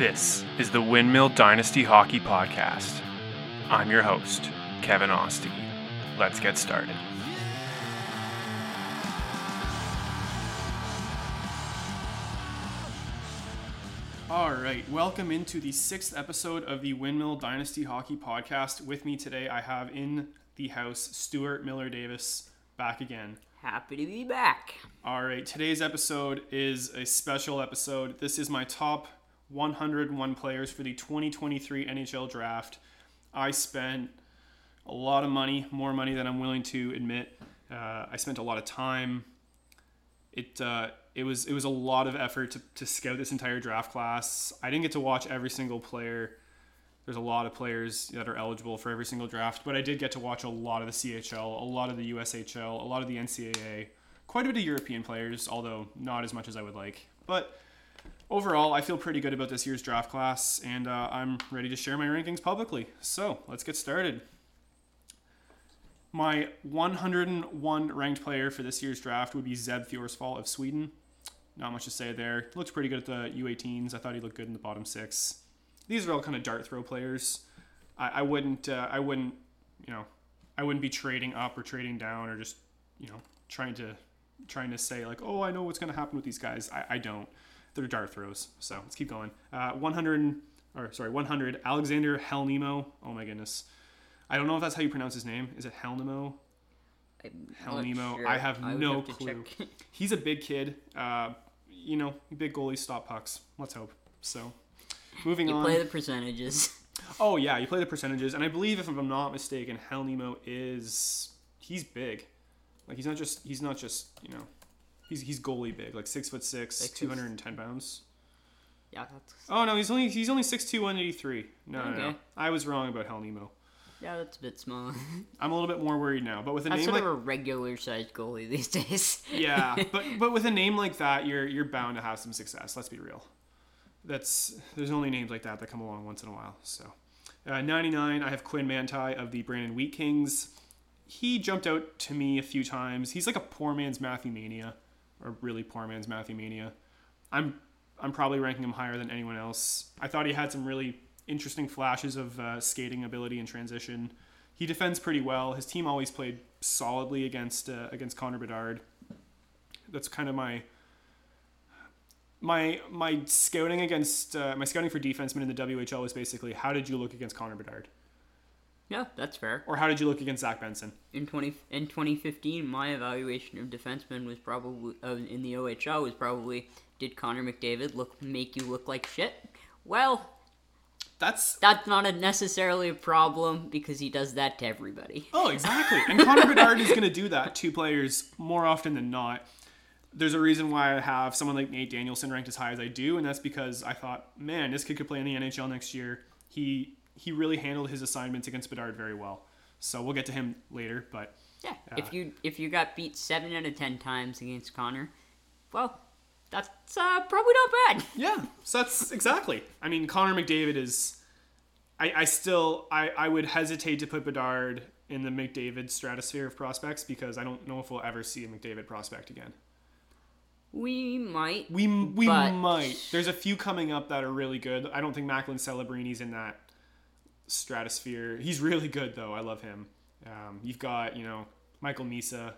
This is the Windmill Dynasty Hockey Podcast. I'm your host, Kevin Osty. Let's get started. All right, welcome into the sixth episode of the Windmill Dynasty Hockey Podcast. With me today, I have in the house Stuart Miller Davis back again. Happy to be back. All right, today's episode is a special episode. This is my top 101 players for the 2023 NHL Draft. I spent a lot of money, more money than I'm willing to admit. Uh, I spent a lot of time. It uh, it was it was a lot of effort to, to scout this entire draft class. I didn't get to watch every single player. There's a lot of players that are eligible for every single draft, but I did get to watch a lot of the CHL, a lot of the USHL, a lot of the NCAA, quite a bit of European players, although not as much as I would like. But overall, I feel pretty good about this year's draft class, and uh, I'm ready to share my rankings publicly. So let's get started. My 101 ranked player for this year's draft would be Zeb Forsfalt of Sweden. Not much to say there. Looks pretty good at the U18s. I thought he looked good in the bottom six. These are all kind of dart throw players. I, I wouldn't. Uh, I wouldn't. You know, I wouldn't be trading up or trading down or just you know trying to trying to say like, oh, I know what's going to happen with these guys. I, I don't. They're dart throws. So let's keep going. Uh, 100 or sorry, 100. Alexander Hellnemo. Oh my goodness. I don't know if that's how you pronounce his name. Is it Hellnemo? I'm Hell Nemo. sure. I have would no to clue. He's a big kid. Uh, you know, big goalies stop pucks. Let's hope. So, moving you on. You play the percentages. oh yeah, you play the percentages, and I believe if I'm not mistaken, Hal Nemo is he's big. Like he's not just he's not just you know he's he's goalie big, like six foot six, two hundred and ten pounds. Yeah, that's Oh no, he's only he's only six two, one eighty three. No, no, no, I was wrong about Hal Nemo. yeah, that's a bit small. I'm a little bit more worried now, but with a That's name sort like of a regular sized goalie these days. yeah, but but with a name like that, you're you're bound to have some success. Let's be real. That's there's only names like that that come along once in a while. So, uh, 99, I have Quinn Mantei of the Brandon Wheat Kings. He jumped out to me a few times. He's like a poor man's Matthew Mania, or really poor man's Matthew Mania. I'm I'm probably ranking him higher than anyone else. I thought he had some really interesting flashes of uh, skating ability and transition. He defends pretty well. His team always played solidly against uh, against Connor Bedard. That's kind of my my my scouting against uh, my scouting for defensemen in the WHL was basically how did you look against Connor Bedard yeah, that's fair. or how did you look against Zach Benson? In twenty in 2015, my evaluation of defensemen was probably uh, in the OHL was probably did Connor McDavid look make you look like shit? Well, That's that's not a necessarily a problem because he does that to everybody. oh exactly, and Connor Bedard is going to do that to players more often than not. There's a reason why I have someone like Nate Danielson ranked as high as I do, and that's because I thought, man, this kid could play in the NHL next year. He he really handled his assignments against Bedard very well. So we'll get to him later, but Yeah, if you if you got beat seven out of ten times against Connor, well, that's uh, probably not bad. Yeah, so that's exactly. I mean, Connor McDavid is. I, I still I, I would hesitate to put Bedard in the McDavid stratosphere of prospects because I don't know if we'll ever see a McDavid prospect again. We might. We we But- might. There's a few coming up that are really good. I don't think Macklin Celebrini's in that stratosphere. He's really good though. I love him. Um, you've got you know Michael Misa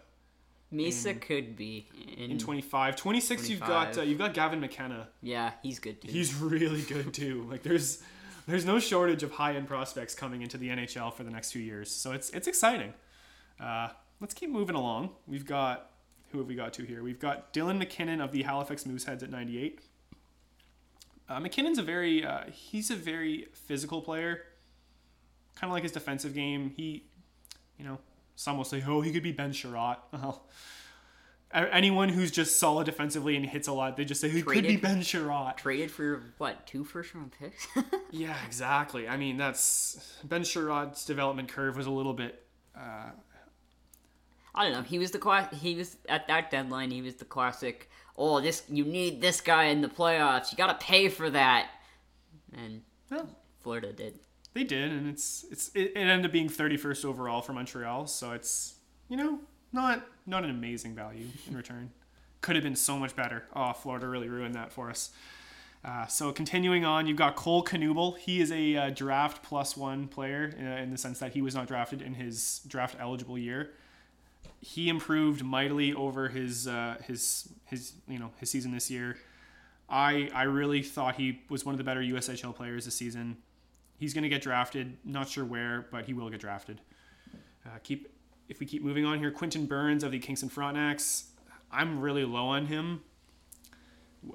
Misa could be in, in 25, 26. You've got uh, you've got Gavin McKenna. Yeah, he's good too. He's really good too. Like there's there's no shortage of high end prospects coming into the NHL for the next two years. So it's it's exciting. Uh, let's keep moving along. We've got who have we got to here? We've got Dylan MacKinnon of the Halifax Mooseheads at 98. Uh, MacKinnon's a very uh, he's a very physical player. Kind of like his defensive game. He, you know, some will say, oh, he could be Ben Chiarot. Well, anyone who's just solid defensively and hits a lot, they just say he could be Ben Chiarot. traded for what two first round picks. Yeah, exactly. I mean, that's Ben Chiarot's development curve was a little bit. Uh, I don't know. He was the class. He was at that deadline. He was the classic. Oh, this you need this guy in the playoffs. You gotta pay for that. And well, Florida did. They did, and it's it's it, ended up being 31st overall for Montreal, so it's you know not not an amazing value in return. Could have been so much better. Oh, Florida really ruined that for us. Uh, so continuing on, you've got Cole Knuble. He is a uh, draft plus one player in, in the sense that he was not drafted in his draft eligible year. He improved mightily over his uh, his his you know his season this year. I I really thought he was one of the better USHL players this season. He's going to get drafted. Not sure where, but he will get drafted. Uh, keep if we keep moving on here, Quentin Burns of the Kingston Frontenacs. I'm really low on him.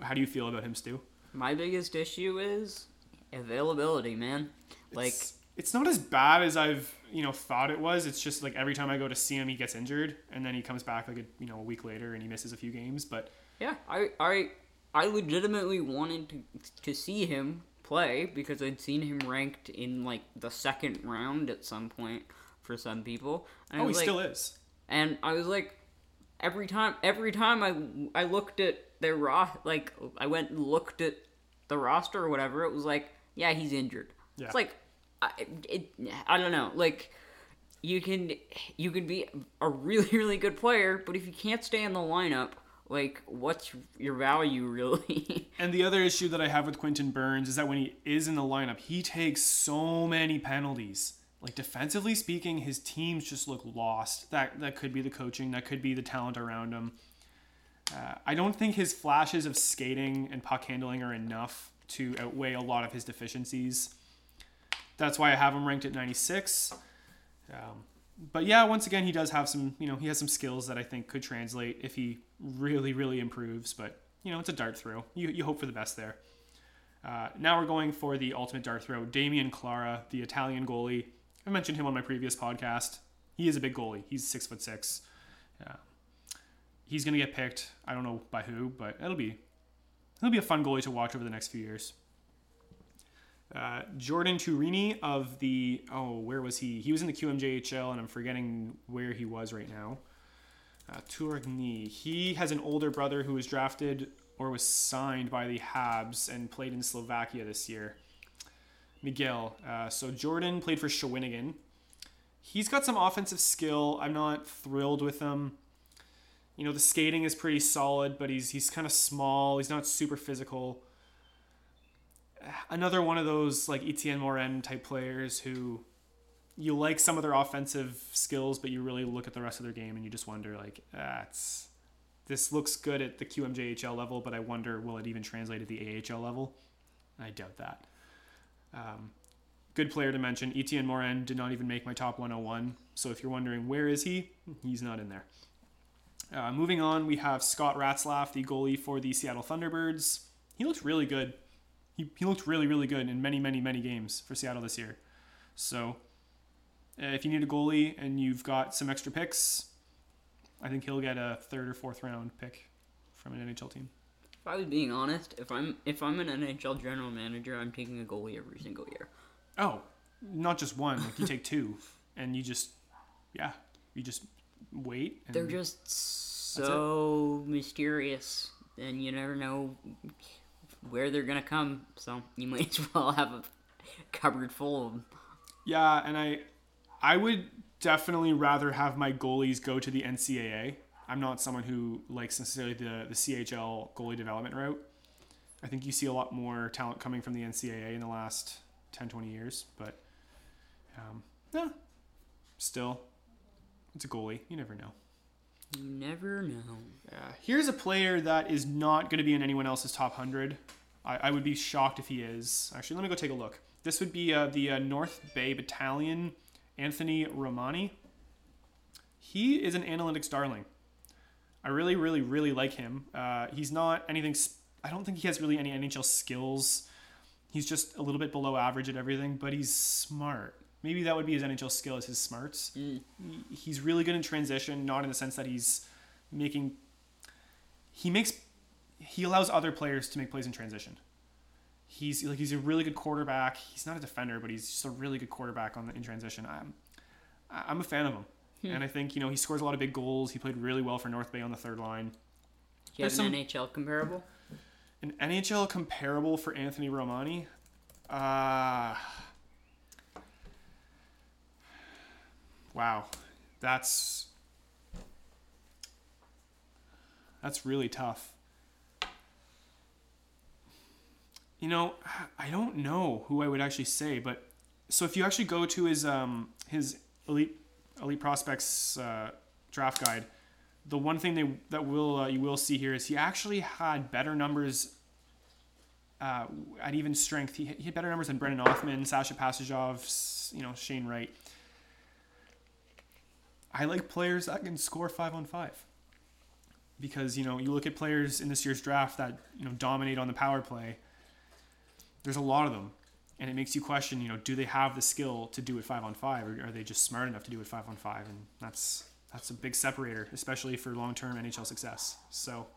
How do you feel about him, Stu? My biggest issue is availability, man. Like it's, it's not as bad as I've you know thought it was. It's just like every time I go to see him, he gets injured, and then he comes back like a you know a week later and he misses a few games. But yeah, I I I legitimately wanted to to see him play because I'd seen him ranked in like the second round at some point for some people. And oh, he like- still is. and I was like, every time, every time I I looked at their ro like I went and looked at the roster or whatever, it was like, yeah, he's injured. Yeah. It's like, I, it, I don't know, like. You can you can be a really really good player, but if you can't stay in the lineup, like what's your value really? And the other issue that I have with quentin Burns is that when he is in the lineup, he takes so many penalties. Like defensively speaking, his teams just look lost. That that could be the coaching, that could be the talent around him. Uh, I don't think his flashes of skating and puck handling are enough to outweigh a lot of his deficiencies. That's why I have him ranked at 96. Um, but yeah, once again, he does have some, you know, he has some skills that I think could translate if he really, really improves. But, you know, it's a dart throw. You, you hope for the best there. Uh, now we're going for the ultimate dart throw. Damian Clara, the Italian goalie. I mentioned him on my previous podcast. He is a big goalie. He's six foot six. Uh, he's gonna get picked. I don't know by who, but it'll be it'll be a fun goalie to watch over the next few years. Uh, Jordan Tourigny of the oh where was he? He was in the QMJHL and I'm forgetting where he was right now. Uh. He has an older brother who was drafted or was signed by the Habs and played in Slovakia this year. Miguel. Uh, so Jordan played for Shawinigan. He's got some offensive skill. I'm not thrilled with him. You know, the skating is pretty solid, but he's he's kind of small. He's not super physical. Another one of those like Etienne Morin type players who you like some of their offensive skills, but you really look at the rest of their game and you just wonder like, ah, this looks good at the QMJHL level, but I wonder will it even translate at the AHL level? I doubt that. Um, good player to mention. Etienne Morin did not even make my top 101. So if you're wondering where is he, he's not in there. Uh, moving on, we have Scott Ratzlaff, the goalie for the Seattle Thunderbirds. He looked really good. He, he looked really, really good in many, many, many games for Seattle this year. So uh, if you need a goalie and you've got some extra picks, I think he'll get a third or fourth round pick from an NHL team. if I was being honest, if I'm if I'm an NHL general manager, I'm taking a goalie every single year. Oh, not just one. Like you take two, and you just, yeah, you just wait. And They're just so mysterious, and you never know where they're gonna come. So you might as well have a cupboard full of them. yeah, and I, I would definitely rather have my goalies go to the NCAA. I'm not someone who likes necessarily the the CHL goalie development route. I think you see a lot more talent coming from the NCAA in the last 10, 20 years, but um, yeah, still, it's a goalie. You never know. You never know. Uh, here's a player that is not going to be in anyone else's top 100. I, I would be shocked if he is. Actually, let me go take a look. This would be uh, the uh, North Bay Battalion, Anthony Romani. He is an analytics darling. I really, really, really like him. Uh, he's not anything. Sp- I don't think he has really any NHL skills. He's just a little bit below average at everything, but he's smart. Maybe that would be his NHL skill is his smarts. He- He's really good in transition, not in the sense that he's making. He makes. He allows other players to make plays in transition. He's like he's a really good quarterback. He's not a defender, but he's just a really good quarterback on the, in transition. I'm I'm a fan of him, and I think you know he scores a lot of big goals. He played really well for North Bay on the third line. Do you have an some- NHL comparable? An NHL comparable for Anthony Romani? Uh, wow. That's that's really tough. You know, I don't know who I would actually say, but so if you actually go to his um his elite elite prospects uh, draft guide, the one thing they that will uh, you will see here is he actually had better numbers uh, at even strength. He, he had better numbers than Brennan Othmann, Sasha Pastujov, s- you know Shane Wright. I like players that can score five on five because you know you look at players in this year's draft that you know dominate on the power play. There's a lot of them, and it makes you question. You know, do they have the skill to do it five on five, or are they just smart enough to do it five on five? And that's that's a big separator, especially for long term NHL success. So,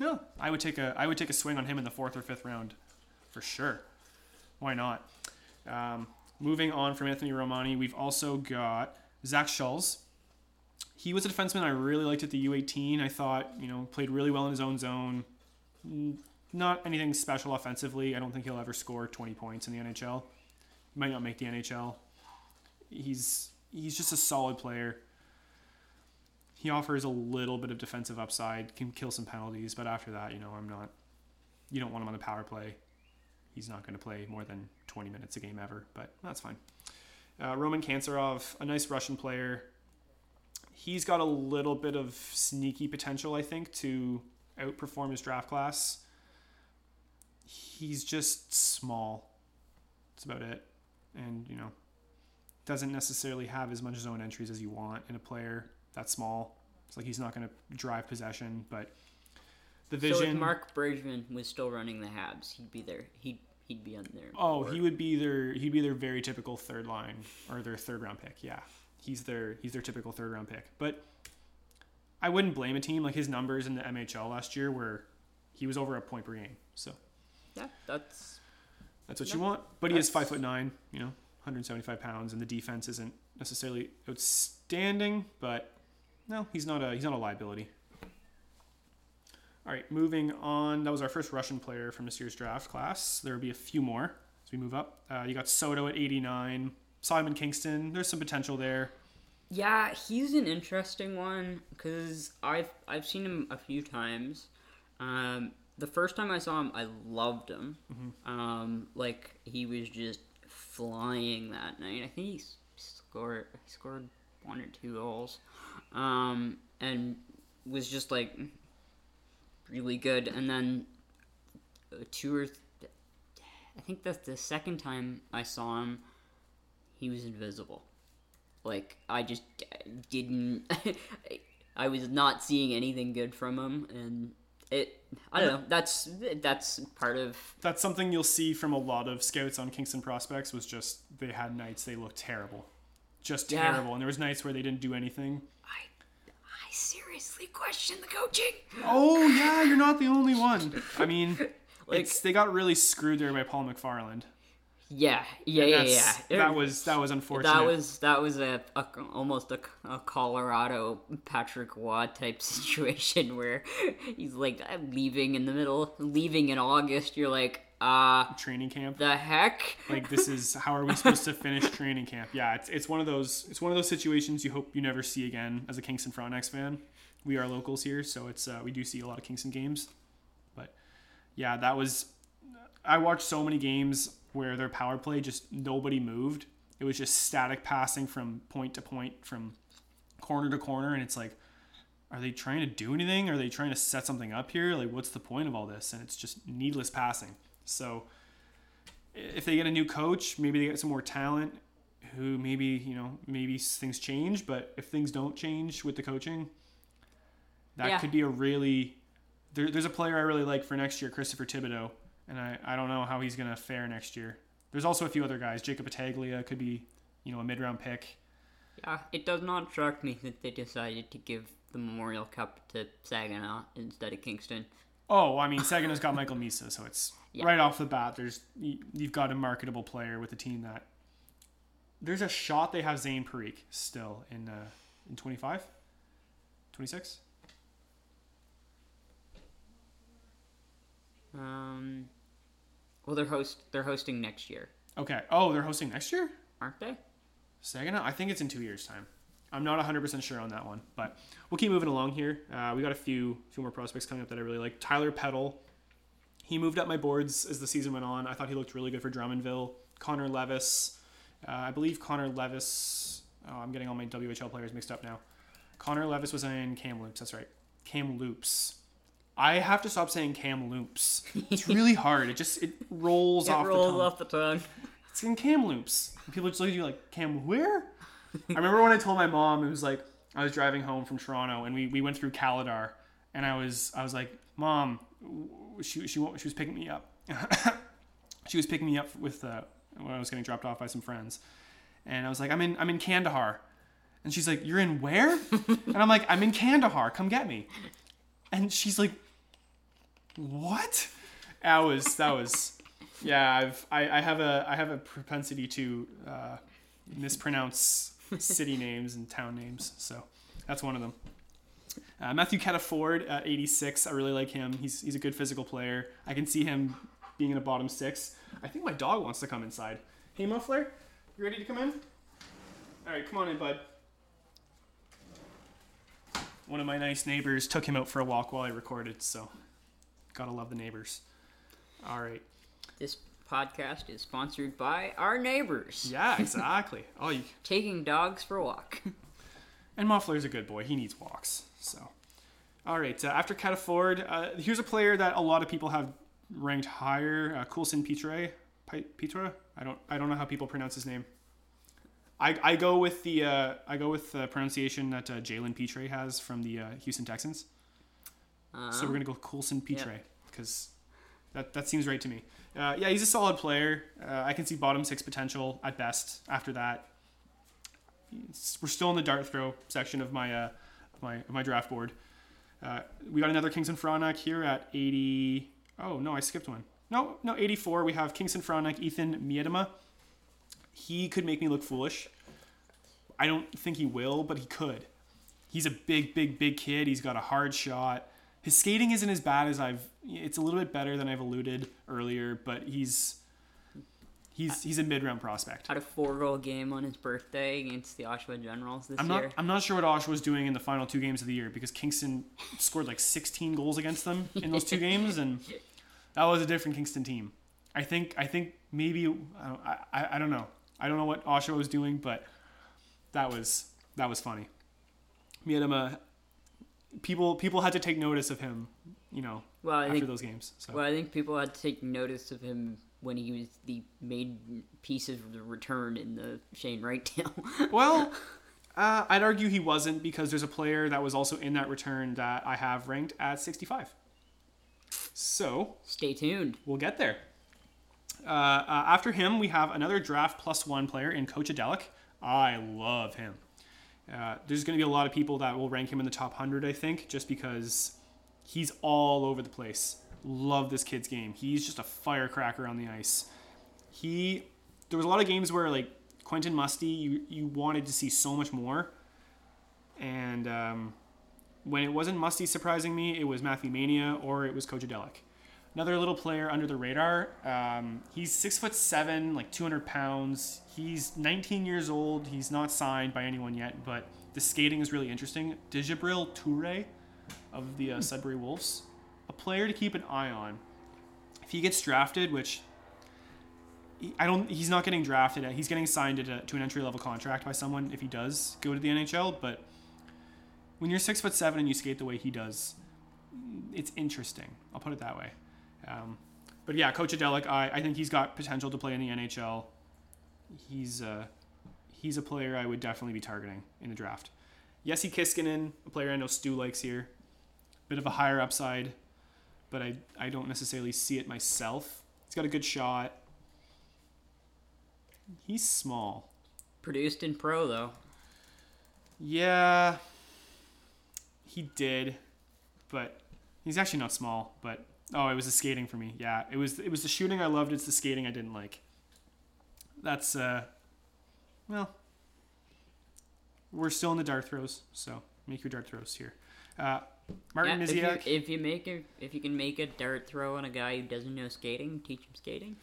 no, I would take a I would take a swing on him in the fourth or fifth round, for sure. Why not? Um, moving on from Anthony Romani, we've also got Zach Schulz. He was a defenseman I really liked at the U18. I thought, you know, played really well in his own zone. Not anything special offensively. I don't think he'll ever score 20 points in the NHL. He might not make the NHL. He's he's just a solid player. He offers a little bit of defensive upside, can kill some penalties, but after that, you know, I'm not. You don't want him on the power play. He's not going to play more than 20 minutes a game ever, but that's fine. Uh, Roman Kantserov, a nice Russian player. He's got a little bit of sneaky potential, I think, to outperform his draft class. He's just small. That's about it. And, you know, doesn't necessarily have as much zone entries as you want in a player that small. It's like he's not going to drive possession, but the So vision. if Mark Bridgman was still running the Habs, he'd be there. He'd he'd be on there. Oh, he would be their he'd be their very typical third line or their third round pick. Yeah, he's their he's their typical third round pick. But I wouldn't blame a team like his numbers in the MHL last year where he was over a point per game. So Yeah, that's that's what you want. But he is five foot nine, you know, 175 pounds, and the defense isn't necessarily outstanding. But no, he's not a he's not a liability. All right, moving on. That was our first Russian player from this year's draft class. There will be a few more as we move up. Uh, you got Soto at 89, Simon Kingston. There's some potential there. yeah. He's an interesting one because I've I've seen him a few times. Um, the first time I saw him, I loved him. Um, like he was just flying that night. I think he scored he scored one or two goals, um, and was just like really good. And then uh, two or th- I think that's the second time I saw him, he was invisible. Like I just didn't. I was not seeing anything good from him, and it. I don't know. That's that's part of. That's something you'll see from a lot of scouts on Kingston prospects. Was just they had nights they looked terrible, just Yeah. terrible, and there was nights where they didn't do anything. I I seriously question the coaching. Oh yeah, you're not the only one. I mean, Like- it's they got really screwed there by Paul McFarland. Yeah, yeah, yeah, yeah. That was that was unfortunate. That was that was a, a almost a, a Colorado Patrick Roy type situation where he's like I'm leaving in the middle, leaving in August. You're like, uh, training camp. the heck? Like this is how are we supposed to finish training camp? Yeah, it's it's one of those it's one of those situations you hope you never see again as a Kingston Frontenacs fan. We are locals here, so it's uh, we do see a lot of Kingston games. But yeah, that was I watched so many games where their power play just nobody moved. It was just static passing from point to point, from corner to corner, and it's like, are they trying to do anything? Are they trying to set something up here? Like, what's the point of all this? And it's just needless passing. So, if they get a new coach, maybe they get some more talent who maybe, you know, maybe things change, but if things don't change with the coaching, that Yeah. could be a really there, there's a player I really like for next year, Christopher Thibodeau, and I, I don't know how he's going to fare next year. There's also a few other guys. Jacob Battaglia could be, you know, a mid round pick. Yeah, it does not shock me that they decided to give the Memorial Cup to Saginaw instead of Kingston. Oh, I mean, Saginaw's got Michael Misa, so it's Yeah. right off the bat. There's you- you've got a marketable player with a team that. There's a shot they have Zayne Parekh still in uh, in 25, 26. Um, well, they're host they're hosting next year, Okay. Oh, they're hosting next year. aren't they? Saginaw? I think it's in two years' time. I'm not 100% sure on that one, but we'll keep moving along here. Uh, we got a few few more prospects coming up that I really like. Tyler Peddle. He moved up my boards as the season went on. I thought he looked really good for Drummondville. Connor Levis, uh, I believe Connor Levis. Oh, I'm getting all my WHL players mixed up now. Connor Levis was in Kamloops. That's right, Kamloops. I have to stop saying Kamloops. It's really hard. It just it rolls It off rolls the tongue. It rolls off the tongue. It's in Kamloops. And people just look at you like, Cam, where? I remember when I told my mom, it was like, I was driving home from Toronto and we, we went through Calidar and I was, I was like, mom, she, she, she was picking me up. she was picking me up with, uh, when I was getting dropped off by some friends. And I was like, I'm in, I'm in Kandahar. And she's like, you're in where? and I'm like, I'm in Kandahar. Come get me. And she's like, what? That was, that was, yeah, I've I, I have a I have a propensity to uh, mispronounce city names and town names, so that's one of them. Uh, Matthew Cataford at 86, I really like him. He's he's a good physical player. I can see him being in a bottom six. I think my dog wants to come inside. Hey Muffler, you ready to come in? All right, come on in, bud. One of my nice neighbors took him out for a walk while I recorded, so gotta love the neighbors. All right. This podcast is sponsored by our neighbors. Yeah, exactly. oh, you, Taking dogs for a walk. and Muffler's a good boy. He needs walks. So, all right. Uh, after Cataford, uh, here's a player that a lot of people have ranked higher. Uh, Coulson Pitre. Pi- Pitra. I don't. I don't know how people pronounce his name. I, I go with the uh, I go with the pronunciation that uh, Jalen Pitre has from the uh, Houston Texans. Uh, So we're gonna go Coulson Pitre because that that seems right to me. Uh, yeah, he's a solid player. Uh, I can see bottom six potential at best. After that, we're still in the dart throw section of my uh, of my of my draft board. Uh, we got another Kingston Frontenac here at 80. Oh no, I skipped one. No, no, 84. We have Kingston Frontenac, Ethan Miedema. He could make me look foolish. I don't think he will, but he could. He's a big, big, big kid. He's got a hard shot. His skating isn't as bad as I've. It's a little bit better than I've alluded earlier, but he's he's he's a mid round prospect. had a four goal game on his birthday against the Oshawa Generals this I'm year. not I'm not sure what Oshawa was doing in the final two games of the year because Kingston scored like 16 goals against them in those two games, and that was a different Kingston team. I think I think maybe I, I, I don't know I don't know what Oshawa was doing, but that was that was funny. Miedema, um, people people had to take notice of him, you know, well, I after think those games. So well, I think people had to take notice of him when he was the main piece of the return in the Shane Wright deal. well. Uh, I'd argue he wasn't because there's a player that was also in that return that I have ranked at 65. So Stay tuned. we'll get there. Uh, uh, after him, we have another draft plus one player in Kocha Delic. I love him. Uh, there's going to be a lot of people that will rank him in the top 100, I think, just because he's all over the place. Love this kid's game. He's just a firecracker on the ice. He, there was a lot of games where like Quentin Musty, you you wanted to see so much more, and um, when it wasn't Musty surprising me, it was Matthew Mania or it was Kocha Delic. Another little player under the radar. Um, he's six foot seven, like 200 pounds. He's 19 years old. He's not signed by anyone yet, but the skating is really interesting. Djibril Toure of the uh, Sudbury Wolves, a player to keep an eye on. If he gets drafted, which I don't, he's not getting drafted. He's getting signed a, to an entry level contract by someone if he does go to the NHL. But when you're six foot seven and you skate the way he does, it's interesting. I'll put it that way. Um, but yeah, Kocha Delic, I, I think he's got potential to play in the NHL. He's uh, he's a player I would definitely be targeting in the draft. Jesse Kiiskinen, a player I know Stu likes here. Bit of a higher upside, but I, I don't necessarily see it myself. He's got a good shot. He's small. Produced in pro though. Yeah, he did, but he's actually not small. But oh, it was the skating for me. Yeah, it was it was the shooting I loved. It's the skating I didn't like. That's uh, well, we're still in the dart throws, so make your dart throws here. Uh, Martin Yeah, if, you, if you make a if you can make a dart throw on a guy who doesn't know skating, teach him skating.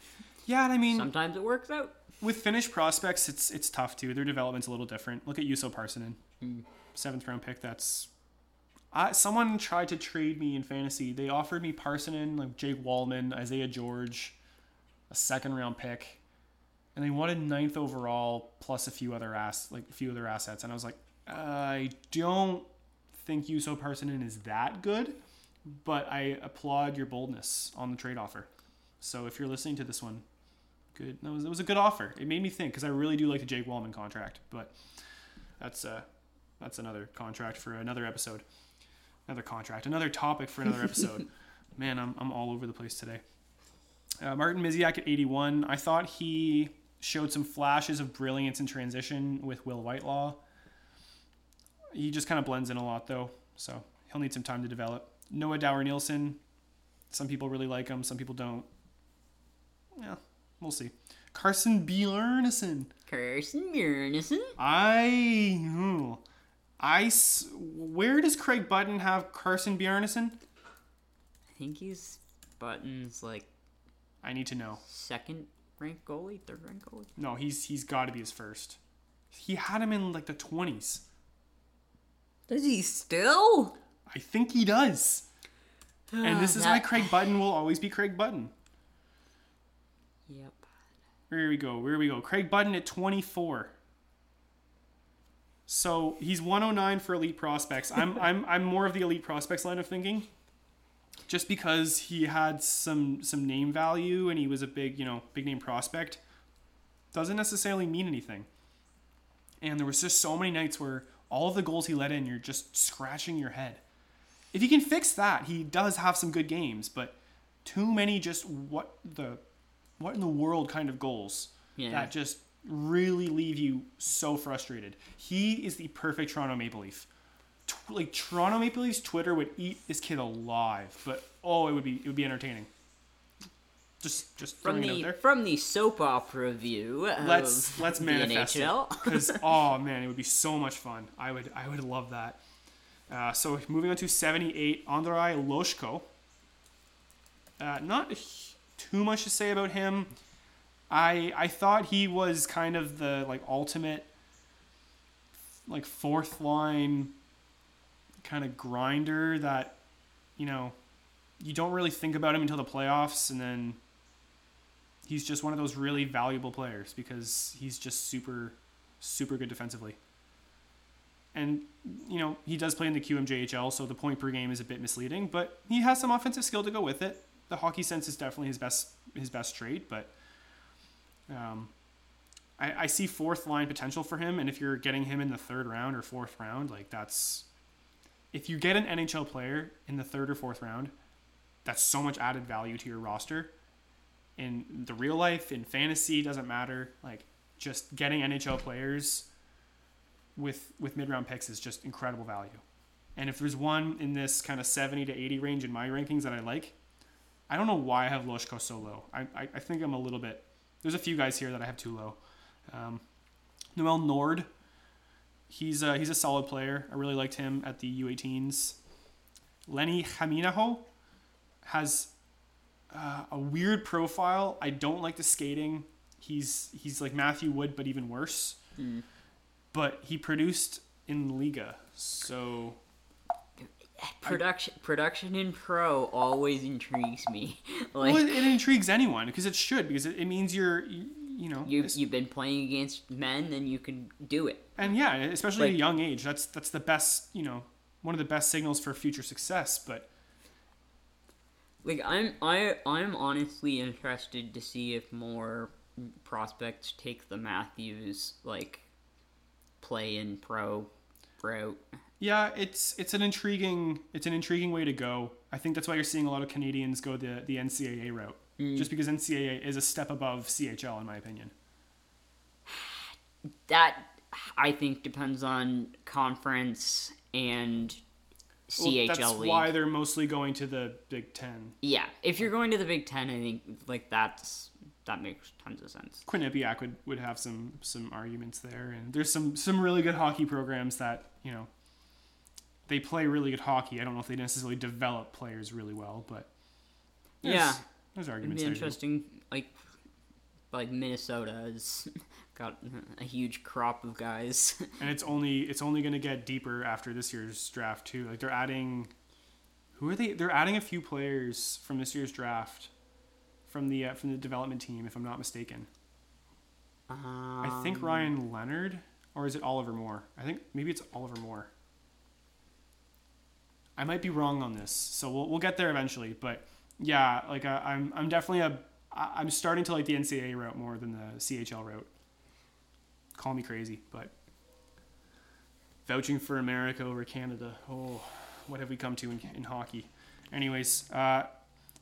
Yeah, and I mean, Sometimes it works out. with Finnish prospects, it's it's tough too. Their development's a little different. Look at Juuso Pärssinen, seventh round pick. That's I, someone tried to trade me in fantasy. They offered me Pärssinen, like Jake Walman, Isaiah George, a second round pick, and they wanted ninth overall plus a few other ass like a few other assets. And I was like, I don't think Juuso Pärssinen is that good, but I applaud your boldness on the trade offer. So if you're listening to this one, good. That was, it was a good offer. It made me think because I really do like the Jake Walman contract, but that's uh that's another contract for another episode. Another contract, another topic for another episode. Man, I'm, I'm all over the place today. Uh, Martin Mišiak at 81. I thought he showed some flashes of brilliance in transition with Will Whitelaw. He just kind of blends in a lot, though, so he'll need some time to develop. Noah Dower Nilsson. Some people really like him, some people don't. Yeah, we'll see. Carson Bjarnason. Carson Bjarnason. I. ooh. I. s- Where does Craig Button have Carson Bjarnason? I think he's Button's like I need to know. second ranked goalie, third ranked goalie. No, he's he's got to be his first. He had him in like the twenties. Does he still? I think he does. And this is why Craig Button will always be Craig Button. Yep. Where we go? Where we go? Craig Button at 24. So he's 109 for elite prospects. I'm I'm I'm more of the elite prospects line of thinking. Just because he had some some name value and he was a big, you know, big name prospect doesn't necessarily mean anything. And there was just so many nights where all of the goals he let in, you're just scratching your head. If he can fix that, he does have some good games, but too many just what the what in the world kind of goals Yeah. that just really leave you so frustrated. He is the perfect Toronto Maple Leaf. Tw- like Toronto Maple Leafs Twitter would eat this kid alive, but oh, it would be it would be entertaining. Just just From throwing it out the from the soap opera view Let's let's manifest it because oh man, it would be so much fun. I would I would love that. Uh, so moving on to seventy eight, Andrei Loshko. Uh, not too much to say about him. I I thought he was kind of the like ultimate like fourth line kind of grinder that you know you don't really think about him until the playoffs and then he's just one of those really valuable players because he's just super super good defensively. And you know, he does play in the QMJHL, so the point per game is a bit misleading, but he has some offensive skill to go with it. The hockey sense is definitely his best his best trait, but um, I, I see fourth line potential for him, and if you're getting him in the third round or fourth round, like that's if you get an NHL player in the third or fourth round, that's so much added value to your roster. In the real life, in fantasy, doesn't matter. Like just getting NHL players with with mid round picks is just incredible value. And if there's one in this kind of 70 to 80 range in my rankings that I like, I don't know why I have Loshko so low. I, I, I think I'm a little bit. There's a few guys here that I have too low. Um, Noel Nordh, he's a, he's a solid player. I really liked him at the U18s. Lenni Hämeenaho has uh, a weird profile. I don't like the skating. He's he's like Matthew Wood, but even worse. But he produced in Liiga, so Production production in pro always intrigues me. like well, it, it intrigues anyone because it should because it, it means you're you, you know you you've been playing against men, then you can do it. and yeah, especially at a young age. That's that's the best you know one of the best signals for future success. But Like I'm I I'm honestly interested to see if more prospects take the Matthews like play in pro route. Yeah, it's it's an intriguing it's an intriguing way to go. I think that's why you're seeing a lot of Canadians go the the NCAA route, hmm. just because NCAA is a step above CHL in my opinion. That I think depends on conference and Well, CHL that's league. why they're mostly going to the Big Ten. Yeah, if you're going to the Big Ten, I think like that's that makes tons of sense. Quinnipiac would, would have some some arguments there, and there's some some really good hockey programs that you know they play really good hockey. I don't know if they necessarily develop players really well, but there's, Yeah. there's It'd arguments be there. interesting, like like Minnesota has got a huge crop of guys. and it's only it's only going to get deeper after this year's draft too. Like they're adding, who are they? They're adding a few players from this year's draft, from the uh, from the development team, if I'm not mistaken. I think Um, Ryan Leonard, or is it Oliver Moore? I think maybe it's Oliver Moore. I might be wrong on this, so we'll, we'll get there eventually. But yeah, like uh, I'm I'm definitely a I'm starting to like the NCAA route more than the CHL route. Call me crazy, but vouching for America over Canada. Oh, what have we come to in, in hockey? Anyways, uh,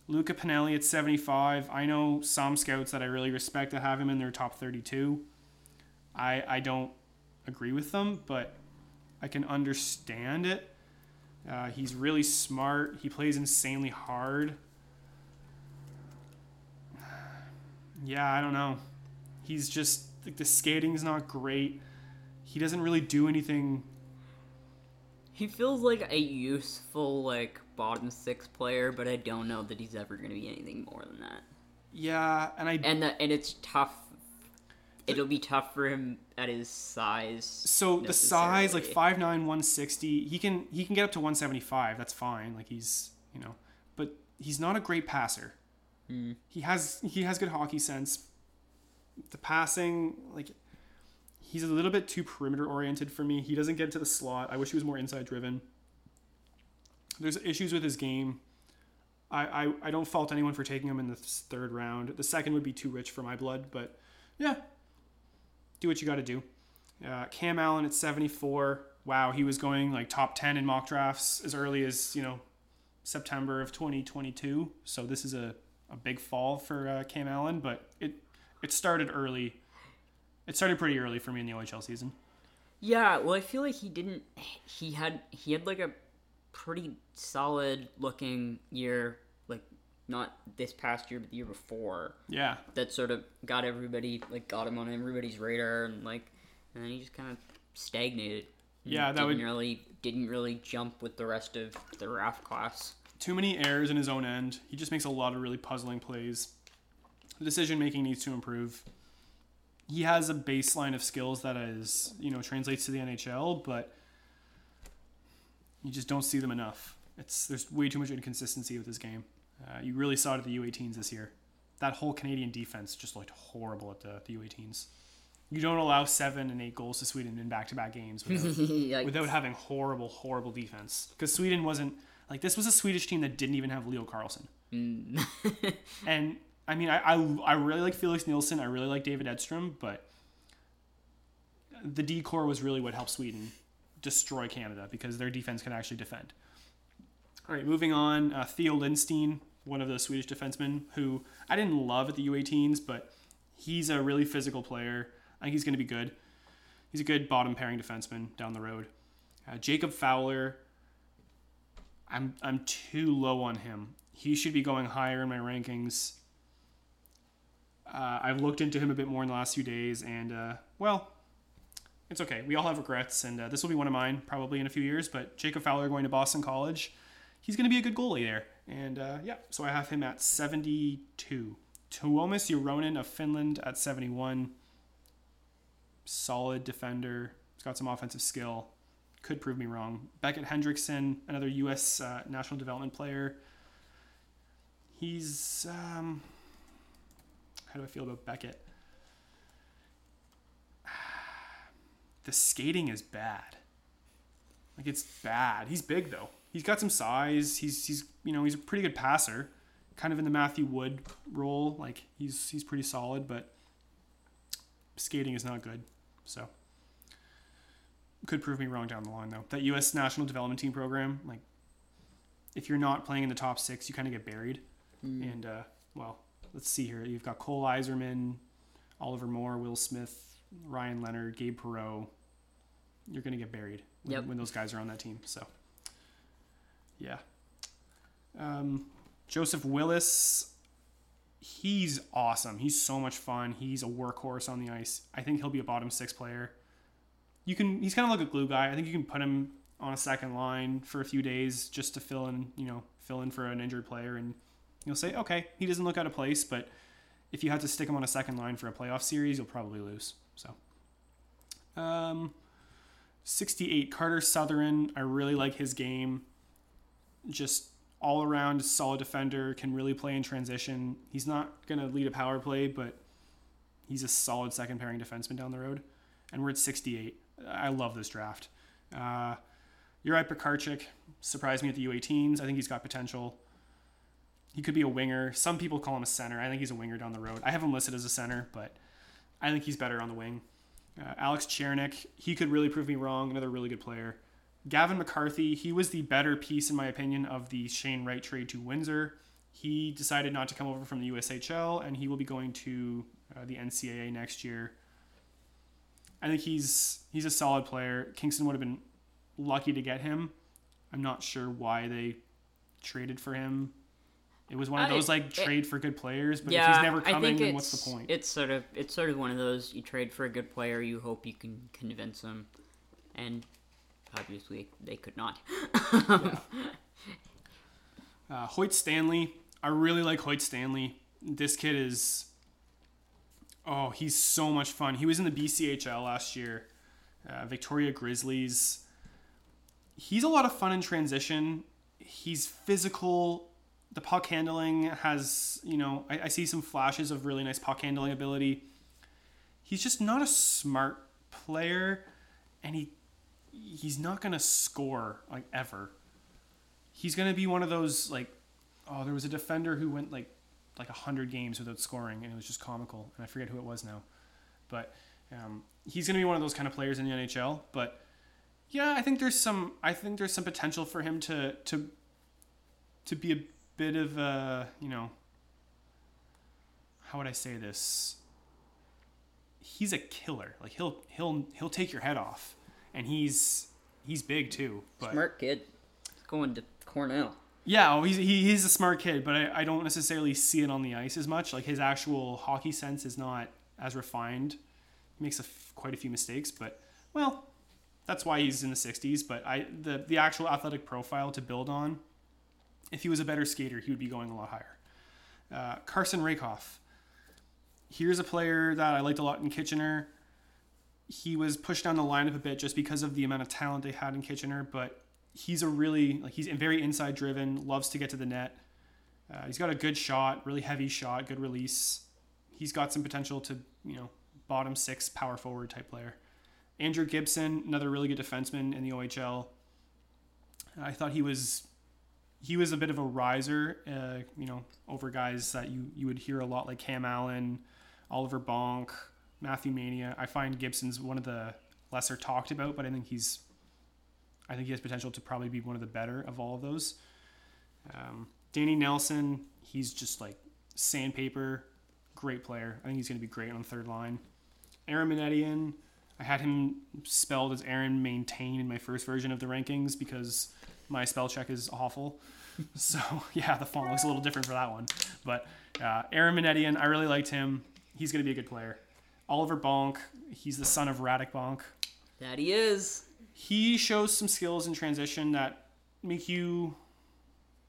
Luca Pinelli at 75. I know some scouts that I really respect that have him in their top 32. I I don't agree with them, but I can understand it. Uh, he's really smart. He plays insanely hard. Yeah, I don't know. He's just like the skating's not great. He doesn't really do anything. He feels like a useful like bottom six player, but I don't know that he's ever going to be anything more than that. Yeah, and I And the, and it's tough. It'll be tough for him at his size. so the size like necessarily. 5'9 160 he can he can get up to 175 that's fine like he's you know but he's not a great passer. Hmm. He has he has good hockey sense. The passing like he's a little bit too perimeter oriented for me. He doesn't get to the slot. I wish he was more inside driven. There's issues with his game. I, I, I don't fault anyone for taking him in the third round. The second would be too rich for my blood, but yeah, do what you got to do. Uh, Cam Allen at 74. Wow, he was going like top 10 in mock drafts as early as, you know, September of 2022. So this is a, a big fall for uh, Cam Allen, but it it started early. It started pretty early for me in the OHL season. Yeah, well, I feel like he didn't. He had he had like a pretty solid looking year, not this past year, but the year before. Yeah, That sort of got everybody like got him on everybody's radar, and like, and then he just kind of stagnated. Yeah, that didn't would- really didn't really jump with the rest of the draft class. too many errors in his own end. He just makes a lot of really puzzling plays. Decision making needs to improve. He has a baseline of skills that is, you know, translates to the NHL, but you just don't see them enough. It's there's way too much inconsistency with his game. Uh, you really saw it at the U18s this year. That whole Canadian defense just looked horrible at the, the U18s. You don't allow seven and eight goals to Sweden in back-to-back games without, without having horrible, horrible defense. Because Sweden wasn't like this was a Swedish team that didn't even have Leo Carlsson. and I mean, I, I I really like Felix Nilsson. I really like David Edstrom, but the D core was really what helped Sweden destroy Canada because their defense can actually defend. All right, moving on. Uh, Theo Lindstein, one of the Swedish defensemen who I didn't love at the U18s, but he's a really physical player. I think he's going to be good. He's a good bottom pairing defenseman down the road. Uh, Jacob Fowler, I'm I'm too low on him. He should be going higher in my rankings. Uh, I've looked into him a bit more in the last few days, and uh, well, it's okay. We all have regrets, and uh, this will be one of mine probably in a few years. But Jacob Fowler going to Boston College, he's going to be a good goalie there, and uh, yeah, so I have him at 72. Tuomas Uronen of Finland at 71. Solid defender. He's got some offensive skill. Could prove me wrong. Beckett Hendrickson, another U.S. Uh, national development player. He's um, how do I feel about Beckett? The skating is bad. Like it's bad. He's big though. He's got some size. He's he's you know he's a pretty good passer, kind of in the Matthew Wood role. Like he's he's pretty solid, but skating is not good. So could prove me wrong down the line though. That U.S. National Development Team program, like if you're not playing in the top six, you kind of get buried. And uh, well, let's see here. You've got Cole Eiserman, Oliver Moore, Will Smith, Ryan Leonard, Gabe Perreault. You're gonna get buried when, Yep. when those guys are on that team. So yeah. Um, Joseph Willis, he's awesome. He's so much fun. He's a workhorse on the ice. I think he'll be a bottom six player. You can. He's kind of like a glue guy. I think you can put him on a second line for a few days just to fill in. You know, fill in for an injured player, and you'll say, okay, he doesn't look out of place. But if you had to stick him on a second line for a playoff series, you'll probably lose. So, um, 68 Carter Sotheran. I really like his game. Just all around solid defender, can really play in transition. He's not going to lead a power play, but he's a solid second pairing defenseman down the road. And we're at 68. I love this draft. Uh, Uri Pekarchik surprised me at the U18s. I think he's got potential. He could be a winger. Some people call him a center. I think he's a winger down the road. I have him listed as a center, but I think he's better on the wing. Uh, Alex Chernik, he could really prove me wrong. Another really good player. Gavin McCarthy, he was the better piece, in my opinion, of the Shane Wright trade to Windsor. He decided not to come over from the USHL, and he will be going to uh, the NCAA next year. I think he's he's a solid player. Kingston would have been lucky to get him. I'm not sure why they traded for him. It was one of I- those like it- trade for good players, but yeah, if he's never coming, then what's the point? It's sort of it's sort of one of those you trade for a good player, you hope you can convince them, and obviously they could not. Uh, Hoyt Stanley, I really like Hoyt Stanley. This kid is, oh, he's so much fun. He was in the BCHL last year, uh, Victoria Grizzlies. He's a lot of fun in transition. He's physical. The puck handling has, you know, I, I see some flashes of really nice puck handling ability. He's just not a smart player, and he he's not gonna score like ever. He's to be one of those like oh there was a defender who went like like 100 games without scoring and it was just comical and i forget who it was now. But um, he's to be one of those kind of players in the nhl but yeah i think there's some i think there's some potential for him to to to be a bit of a you know how would i say this? He's a killer. Like he'll he'll he'll take your head off and he's he's big too but Smart kid, going to Cornell. yeah, oh, he's he, he's a smart kid, but I, I don't necessarily see it on the ice as much. Like his actual hockey sense is not as refined. He makes a f- quite a few mistakes, but well, that's why he's in the 60s. But I the the actual athletic profile to build on, if he was a better skater, he would be going a lot higher. Uh, Carson Rehkopf. Here's a player that I liked a lot in Kitchener. He was pushed down the lineup a bit just because of the amount of talent they had in Kitchener, but he's a really like he's very inside driven, loves to get to the net. Uh, he's got a good shot, really heavy shot, good release. He's got some potential to you know bottom six power forward type player. Andrew Gibson, another really good defenseman in the OHL. I thought he was he was a bit of a riser, uh, you know, over guys that you you would hear a lot like Cam Allen, Oliver Bonk, Matthew Mania. I find Gibson's one of the lesser talked about, but I think he's I think he has potential to probably be one of the better of all of those. Um, Danny Nelson, he's just like sandpaper, great player. I think he's going to be great on third line. Aaron Minnetian, I had him spelled as Aaron Maintain in my first version of the rankings because my spell check is awful. so yeah, the font looks a little different for that one. But uh, Aaron Minnetian, I really liked him. He's going to be a good player. Oliver Bonk, he's the son of Radek Bonk. That he is. he shows some skills in transition that make you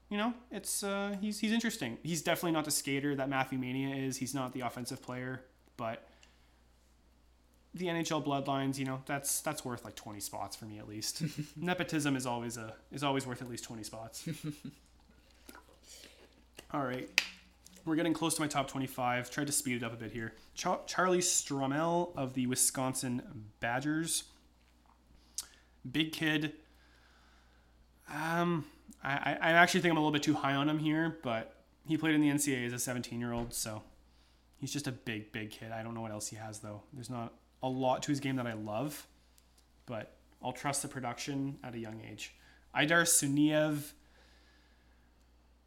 you know it's uh, he's he's interesting. He's definitely not the skater that matthew mania is. He's not the offensive player but the nhl bloodlines you know that's that's worth like 20 spots for me at least. Nepotism is always a is always worth at least 20 spots. All right we're getting close to my top 25 tried to speed it up a bit here Char- charlie stramel of the wisconsin badgers big kid. Um, I, I actually think I'm a little bit too high on him here, but he played in the NCAA as a 17 year old, so he's just a big, big kid. I don't know what else he has though. There's not a lot to his game that I love, but I'll trust the production at a young age. Aydar Suniev.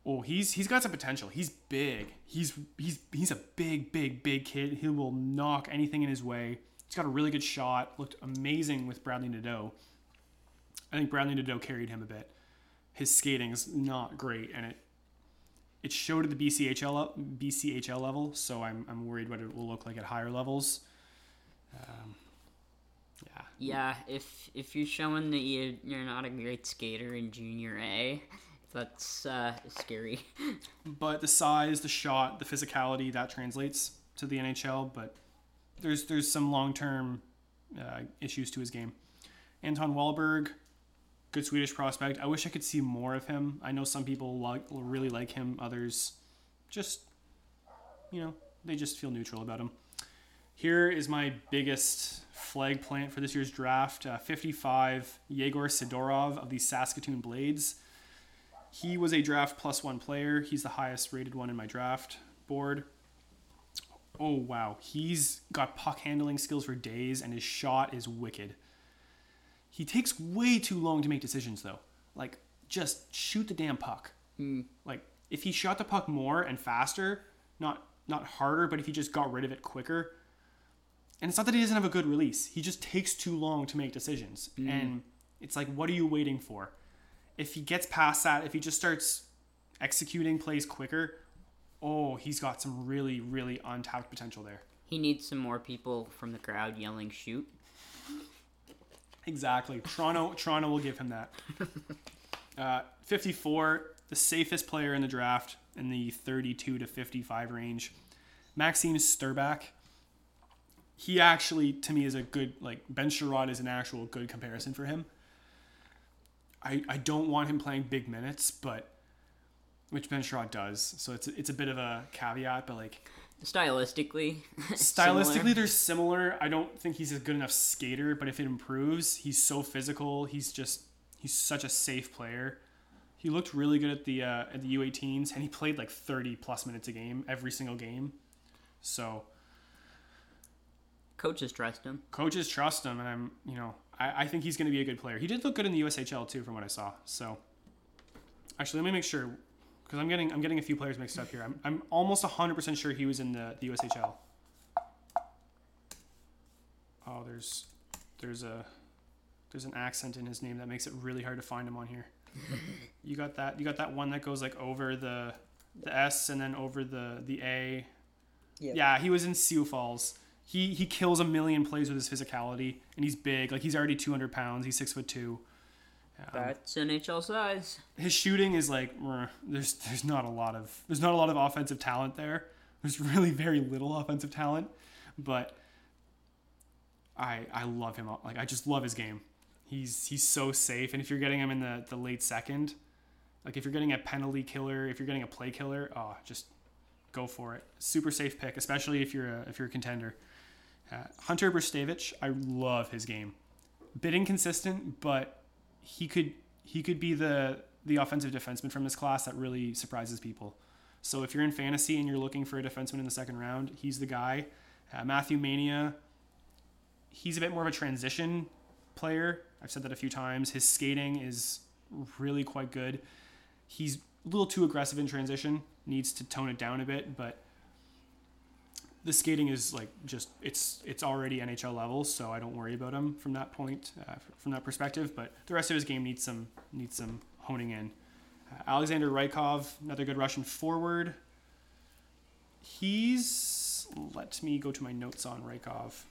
Oh, he's he's got some potential. He's big. He's he's he's a big, big, big kid. He will knock anything in his way. He's got a really good shot. Looked amazing with Bradley Nadeau. I think Bradley Nadeau carried him a bit. His skating's not great, and it it showed at the BCHL BCHL level, so I'm I'm worried what it will look like at higher levels. Um, yeah, Yeah, if if you're showing that you you're not a great skater in junior A, that's uh, scary. but the size, the shot, the physicality that translates to the NHL. But there's there's some long term uh, issues to his game. Anton Wahlberg, good Swedish prospect. I wish I could see more of him. I know some people really like him. Others just you know they just feel neutral about him. Here is my biggest flag plant for this year's draft. Uh, 55 Yegor Sidorov of the Saskatoon Blades. He was a draft plus one player. He's the highest rated one in my draft board. Oh wow, he's got puck handling skills for days, and his shot is wicked. He takes way too long to make decisions though. Like just shoot the damn puck. Hmm. Like if he shot the puck more and faster, not not harder, but if he just got rid of it quicker. And it's not that he doesn't have a good release. He just takes too long to make decisions. Hmm. And it's like what are you waiting for? If he gets past that, if he just starts executing plays quicker, oh, he's got some really really untapped potential there. He needs some more people from the crowd yelling "shoot." Exactly. Toronto Toronto will give him that. Uh, 54, the safest player in the draft in the 32 to 55 range. Maxim Štrbák. He actually, to me, is a good, like, Ben Chiarot is an actual good comparison for him. I, I don't want him playing big minutes, but, which Ben Chiarot does. So it's, it's a bit of a caveat, but, like, Stylistically, stylistically similar. they're similar i don't think he's a good enough skater but if it improves he's so physical he's just he's such a safe player he looked really good at the uh, at the u18s and he played like 30 plus minutes a game every single game so coaches trust him. coaches trust him and i'm you know i, I think he's going to be a good player. He did look good in the ushl too from what i saw so. Actually let me make sure because i'm getting i'm getting a few players mixed up here. I'm, I'm almost 100% sure he was in the, the ushl oh there's there's a there's an accent in his name that makes it really hard to find him on here. You got that you got that one that goes like over the the s and then over the the a. Yep. yeah he was in sioux falls he he kills a million plays with his physicality and he's big like he's already 200 pounds he's six foot two Um, That's NHL size. his shooting is like there's there's not a lot of there's not a lot of offensive talent there. There's really very little offensive talent, but I I love him. Like I just love his game. He's he's so safe, and if you're getting him in the the late second, like if you're getting a penalty killer, if you're getting a play killer, oh just go for it. Super safe pick, especially if you're a if you're a contender. Uh, Hunter Brzustewicz, I love his game. Bit inconsistent, but he could he could be the the offensive defenseman from this class that really surprises people. So if you're in fantasy and you're looking for a defenseman in the second round, he's the guy. Uh, Matthew Mania, he's a bit more of a transition player. I've said that a few times. His skating is really quite good. He's a little too aggressive in transition. Needs to tone it down a bit, but the skating is like just it's it's already NHL level, so I don't worry about him from that point, uh, from that perspective. But the rest of his game needs some needs some honing in. Uh, Alexander Rykov, another good Russian forward. He's let me go to my notes on Rykov.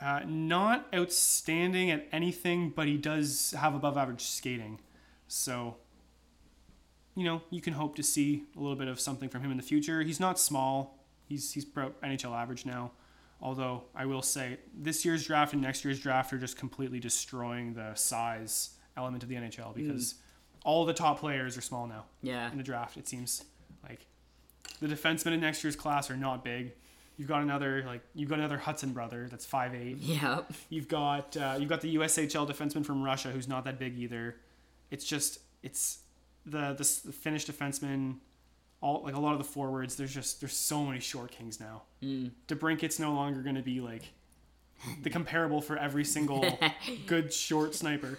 Uh, not outstanding at anything, but he does have above average skating. So, you know, you can hope to see a little bit of something from him in the future. He's not small. He's he's pro NHL average now. Although I will say this year's draft and next year's draft are just completely destroying the size element of the NHL because all the top players are small now Yeah. in the draft. It seems like the defensemen in next year's class are not big. You've got another like you've got another Hudson brother that's five eight. Yeah. You've got uh, you've got the USHL defenseman from Russia who's not that big either. It's just it's the the, Finnish defenseman, all like a lot of the forwards. There's just there's so many short kings now. Mm. DeBrincat's no longer going to be like the comparable for every single good short sniper.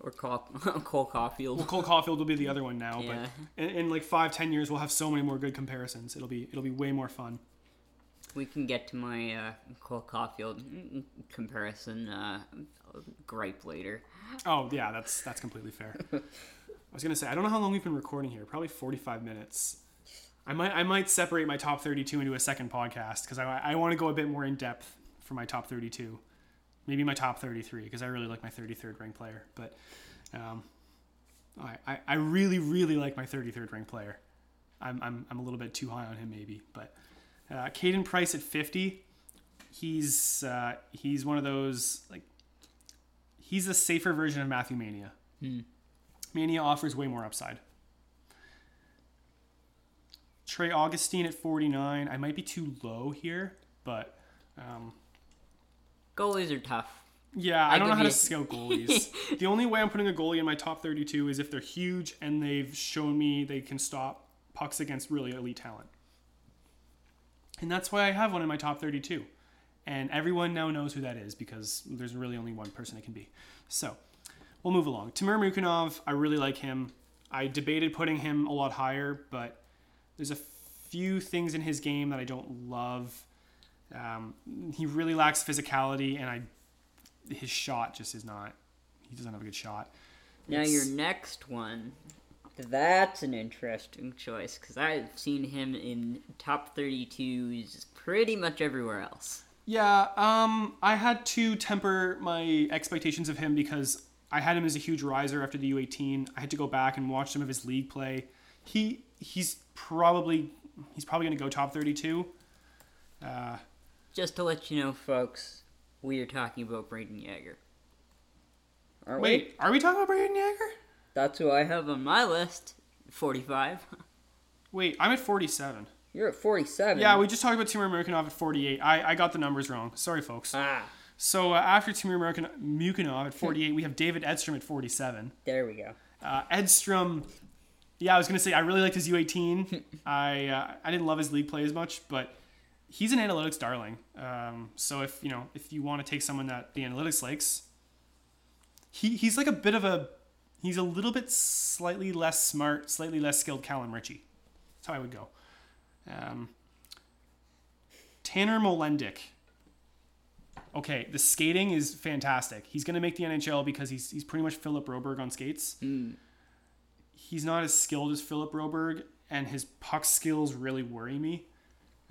Or Cole, Cole Caufield. Well, Cole Caufield will be the other one now, Yeah. but in, in like five ten years we'll have so many more good comparisons. It'll be it'll be way more fun. We can get to my uh, Cole Caufield mm, comparison uh, gripe later. Oh yeah, that's that's completely fair. I was gonna say I don't know how long we've been recording here. Probably forty five minutes. I might I might separate my top thirty two into a second podcast because I I want to go a bit more in depth for my top thirty two. Maybe my top thirty three because I really like my thirty third ranked player. But um, I, I really really like my thirty third ranked player. I'm, I'm, I'm a little bit too high on him maybe. But uh, Caden Price at 50, he's uh, he's one of those like he's a safer version of Matthew Mania. Mania offers way more upside. Trey Augustine at 49. I might be too low here, but um, Goalies are tough. yeah, I, don't know how to scout goalies. the only way I'm putting a goalie in my top 32 is if they're huge and they've shown me they can stop pucks against really elite talent. And that's why I have one in my top 32. And everyone now knows who that is because there's really only one person it can be. So we'll move along. Timur Mukhanov, I really like him. I debated putting him a lot higher, but there's a few things in his game that I don't love. Um, he really lacks physicality, and I his shot just is not. He doesn't have a good shot. Now It's- your next one, that's an interesting choice because I've seen him in top 32s pretty much everywhere else. Yeah, um, I had to temper my expectations of him because I had him as a huge riser after the U18. I had to go back and watch some of his league play. He he's probably he's probably going to go top 32. Uh, Just to let you know, folks, we are talking about Brayden Yager. Aren't we? wait, are we talking about Brayden Yager? That's who I have on my list. 45. Wait, I'm at 47. You're at 47. Yeah, we just talked about Timur Mukhanov at 48. I, I got the numbers wrong. Sorry, folks. Ah, So uh, after Timur Mukin- at 48, we have David Edstrom at 47. there we go. Uh, Edstrom, yeah, I was gonna say I really liked his U18. I uh, I didn't love his league play as much, but he's an analytics darling. Um, so if you know if you want to take someone that the analytics likes, he he's like a bit of a he's a little bit slightly less smart, slightly less skilled Calum Ritchie. That's how I would go. Um, Tanner Molendyk. Okay, the skating is fantastic. He's going to make the NHL because he's, he's pretty much Philip Broberg on skates. He's not as skilled as Philip Broberg, and his puck skills really worry me.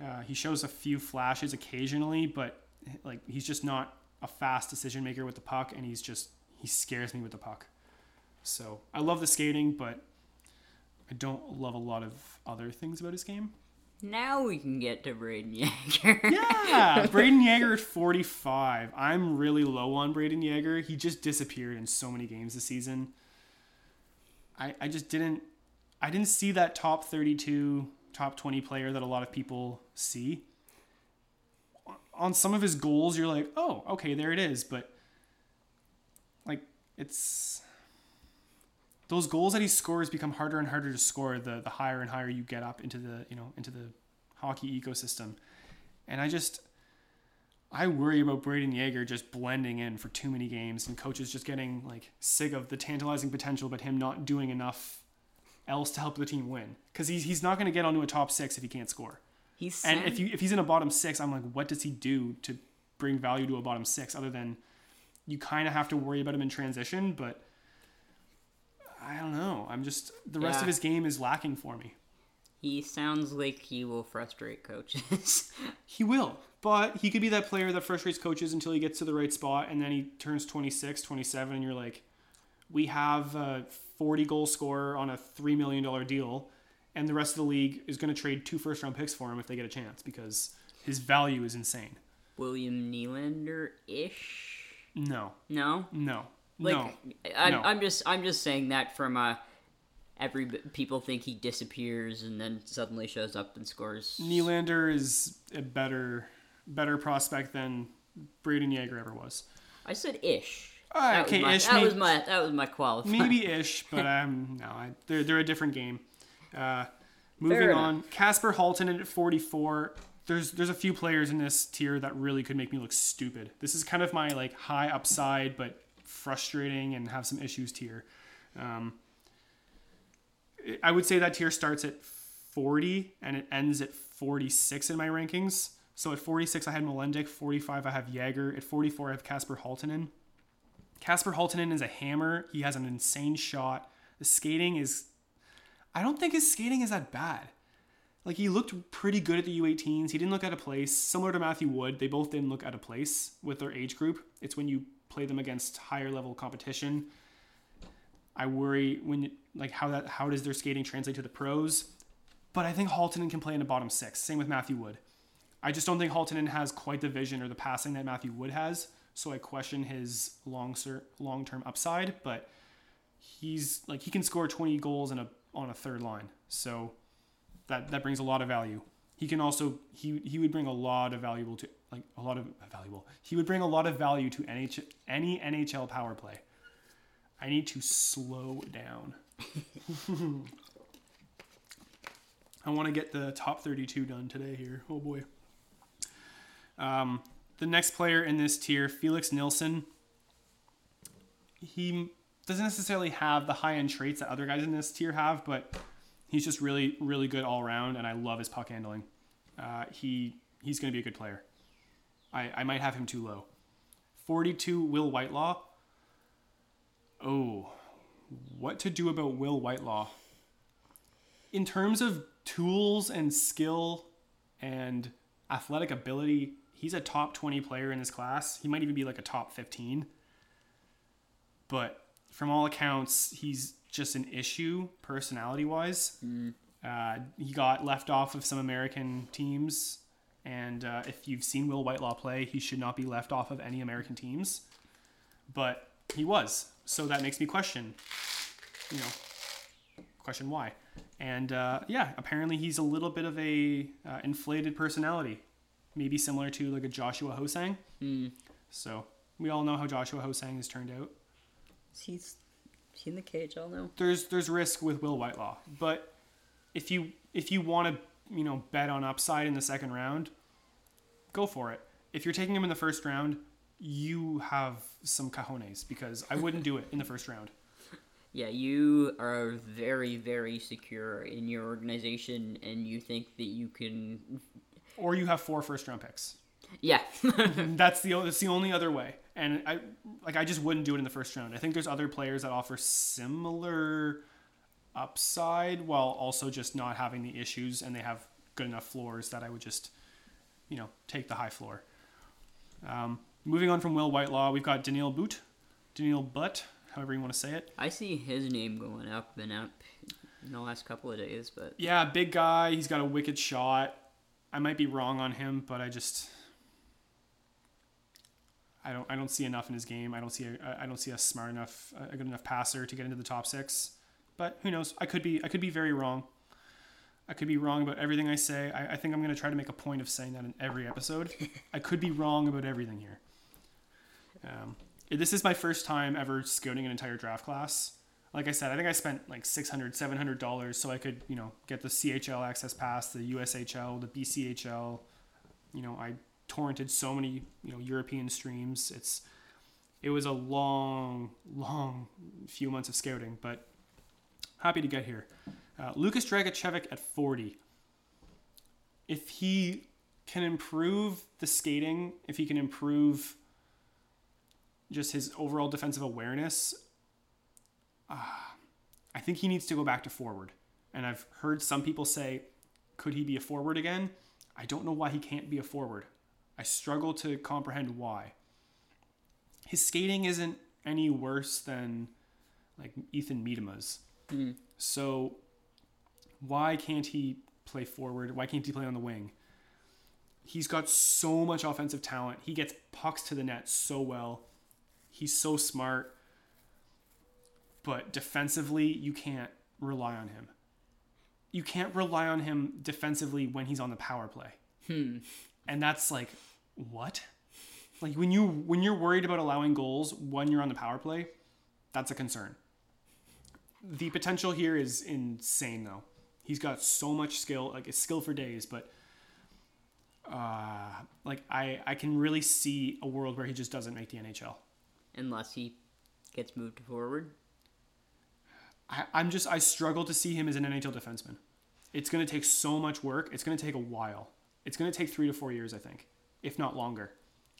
Uh, he shows a few flashes occasionally, but like he's just not a fast decision maker with the puck, and he's just he scares me with the puck. So I love the skating, but I don't love a lot of other things about his game. Now we can get to Brayden Yager. Yeah, Brayden Yager at 45. I'm really low on Brayden Yager. He just disappeared in so many games this season. I, I just didn't I didn't see that top 32, top 20 player that a lot of people see. On some of his goals, you're like, oh, okay, there it is. But like it's those goals that he scores become harder and harder to score the the higher and higher you get up into the you know into the hockey ecosystem. And I just I worry about Brayden Yager just blending in for too many games and coaches just getting like sick of the tantalizing potential but him not doing enough else to help the team win cuz he's he's not going to get onto a top 6 if he can't score. He's And if you if he's in a bottom 6, I'm like what does he do to bring value to a bottom 6 other than you kind of have to worry about him in transition, but I don't know. I'm just the rest Yeah. of his game is lacking for me. he sounds like he will frustrate coaches. He will, but he could be that player that frustrates coaches until he gets to the right spot and then he turns 26, 27, and you're like, we have a 40 goal scorer on a $3 million deal, and the rest of the league is going to trade two first round picks for him if they get a chance because his value is insane. William Nylander ish. No, No, no, like no. I'm, no. I'm just I'm just saying that from uh every people think he disappears and then suddenly shows up and scores. Nylander is a better better prospect than Brayden Yager ever was. I said ish. That okay, was my, ish, That may- was my that was my qualifier. maybe ish, but um, no, I, they're they're a different game. Uh, moving on, Kasper Halton at 44. There's there's a few players in this tier that really could make me look stupid. This is kind of my like high upside but frustrating and have some issues tier. Um, I would say that tier starts at 40 and it ends at 46 in my rankings. So at 46 I had Molendyk, 45 I have Yager, at 44 I have Kasper Halttunen. Kasper Halttunen is a hammer. He has an insane shot. The skating is I don't think his skating is that bad. Like he looked pretty good at the U18s. He didn't look out of place. Similar to Matthew Wood, they both didn't look out of place with their age group. It's when you play them against higher level competition. I worry when like how that how does their skating translate to the pros? but I think Halttunen can play in the bottom six. Same with Matthew Wood. I just don't think Halttunen has quite the vision or the passing that Matthew Wood has. So I question his long long term upside, but he's like he can score 20 goals in a on a third line. So that that brings a lot of value. He can also he he would bring a lot of valuable to like a lot of valuable. He would bring a lot of value to NH, any NHL power play. I need to slow down. I want to get the top 32 done today here. Oh boy. Um, the next player in this tier, Felix Nilsson. He doesn't necessarily have the high end traits that other guys in this tier have, but he's just really, really good all around, and I love his puck handling. Uh, he he's going to be a good player. I, I might have him too low. 42, Will Whitelaw. Oh, what to do about Will Whitelaw? In terms of tools and skill and athletic ability, he's a top 20 player in his class. He might even be like a top 15. But from all accounts, he's just an issue personality wise. Mm. Uh, he got left off of some American teams. And uh, if you've seen Will Whitelaw play, he should not be left off of any American teams. But he was. So that makes me question, you know, question why. And uh, yeah, apparently he's a little bit of a uh, inflated personality maybe similar to like a Joshua Ho-Sang. Mm. So we all know how Joshua Ho-Sang has turned out. He's he in the cage. I'll know. There's there's risk with Will Whitelaw, but if you if you want to you know bet on upside in the second round, go for it. If you're taking him in the first round, you have some cajones because I wouldn't do it in the first round. Yeah, you are very, very secure in your organization, and you think that you can or you have four first round picks. Yeah, that's the that's the only other way. And I like I just wouldn't do it in the first round. I think there's other players that offer similar upside while also just not having the issues and they have good enough floors that I would just you know take the high floor. Um, moving on from Will Whitelaw, we've got Daniil Boot, Daniil But, however you want to say it. I see his name going up and up in the last couple of days, but yeah, big guy. He's got a wicked shot. I might be wrong on him, but I just I don't I don't see enough in his game. I don't see a, I don't see a smart enough a good enough passer to get into the top six. But who knows? I could be I could be very wrong. I could be wrong about everything I say. I, I think I'm going to try to make a point of saying that in every episode. I could be wrong about everything here. Um, this is my first time ever scouting an entire draft class like I said, I think I spent like 600 700 dollars so I could you know get the CHL access pass, the USHL, the BCHL. You know, I torrented so many you know European streams. It's it was a long, long few months of scouting, but happy to get here. Uh, Lukas Dragicevic at 40. If he can improve the skating, if he can improve just his overall defensive awareness, uh, I think he needs to go back to forward. And I've heard some people say, could he be a forward again? I don't know why he can't be a forward. I struggle to comprehend why. His skating isn't any worse than like Ethan Miedema's. Mm. So why can't he play forward? Why can't he play on the wing? He's got so much offensive talent. He gets pucks to the net so well. He's so smart but defensively, you can't rely on him. You can't rely on him defensively when he's on the power play. Hmm. And that's like, what? Like when you when you're worried about allowing goals when you're on the power play, that's a concern. The potential here is insane though. He's got so much skill, like it's skill for days, but uh, like I I can really see a world where he just doesn't make the NHL unless he gets moved forward. I, I'm just I struggle to see him as an NHL defenseman. It's going to take so much work. It's going to take a while. It's going to take three to four years, I think, if not longer.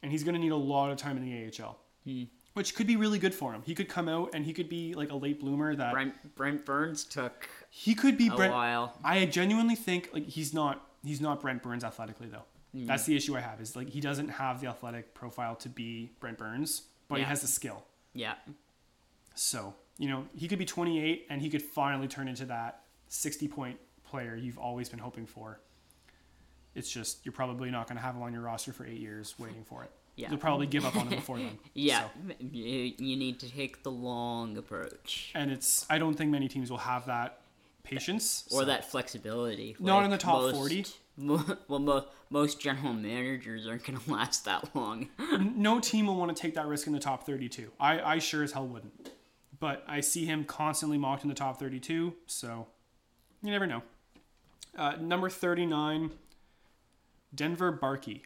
And he's going to need a lot of time in the AHL, hmm. Which could be really good for him. He could come out and he could be like a late bloomer. That Brent, Brent Burns took. He could be a Brent. While. I genuinely think like he's not he's not Brent Burns athletically though. Hmm. That's the issue I have is like he doesn't have the athletic profile to be Brent Burns, but yeah. he has the skill. Yeah. So you know, he could be 28 and he could finally turn into that 60 point player you've always been hoping for. It's just you're probably not going to have him on your roster for eight years waiting for it. Yeah. You'll probably give up on him before then. Yeah, So- you, you need to take the long approach and it's I don't think many teams will have that patience or so- that flexibility. Not in the top most- 40. Mo- well, mo- most general managers aren't going to last that long. no team will want to take that risk in the top 32. I, I sure as hell wouldn't. But I see him constantly mocked in the top 32, so you never know. Uh, number 39, Denver Barkey.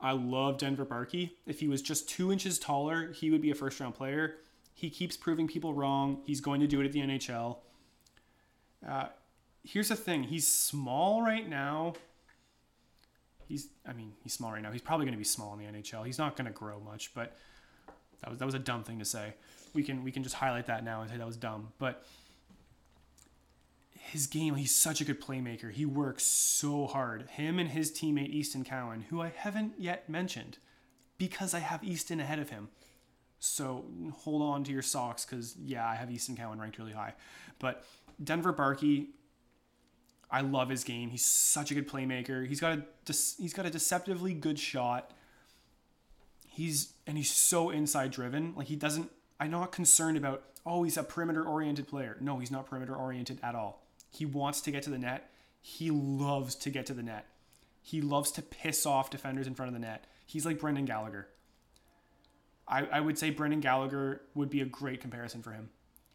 I love Denver Barkey. If he was just two inches taller, he would be a first round player. He keeps proving people wrong. He's going to do it at the NHL. Uh, here's the thing he's small right now he's I mean he's small right now. He's probably going to be small in the NHL. He's not going to grow much, but that was that was a dumb thing to say. We can we can just highlight that now and say that was dumb. But his game, he's such a good playmaker. He works so hard. Him and his teammate Easton Cowan, who I haven't yet mentioned, because I have Easton ahead of him. So hold on to your socks because yeah, I have Easton Cowan ranked really high. But Denver Barkey, I love his game. He's such a good playmaker. He's got a he's got a deceptively good shot. He's and he's so inside driven. Like he doesn't. I'm not concerned about oh he's a perimeter oriented player. No, he's not perimeter oriented at all. He wants to get to the net. He loves to get to the net. He loves to piss off defenders in front of the net. He's like Brendan Gallagher. I, I would say Brendan Gallagher would be a great comparison for him.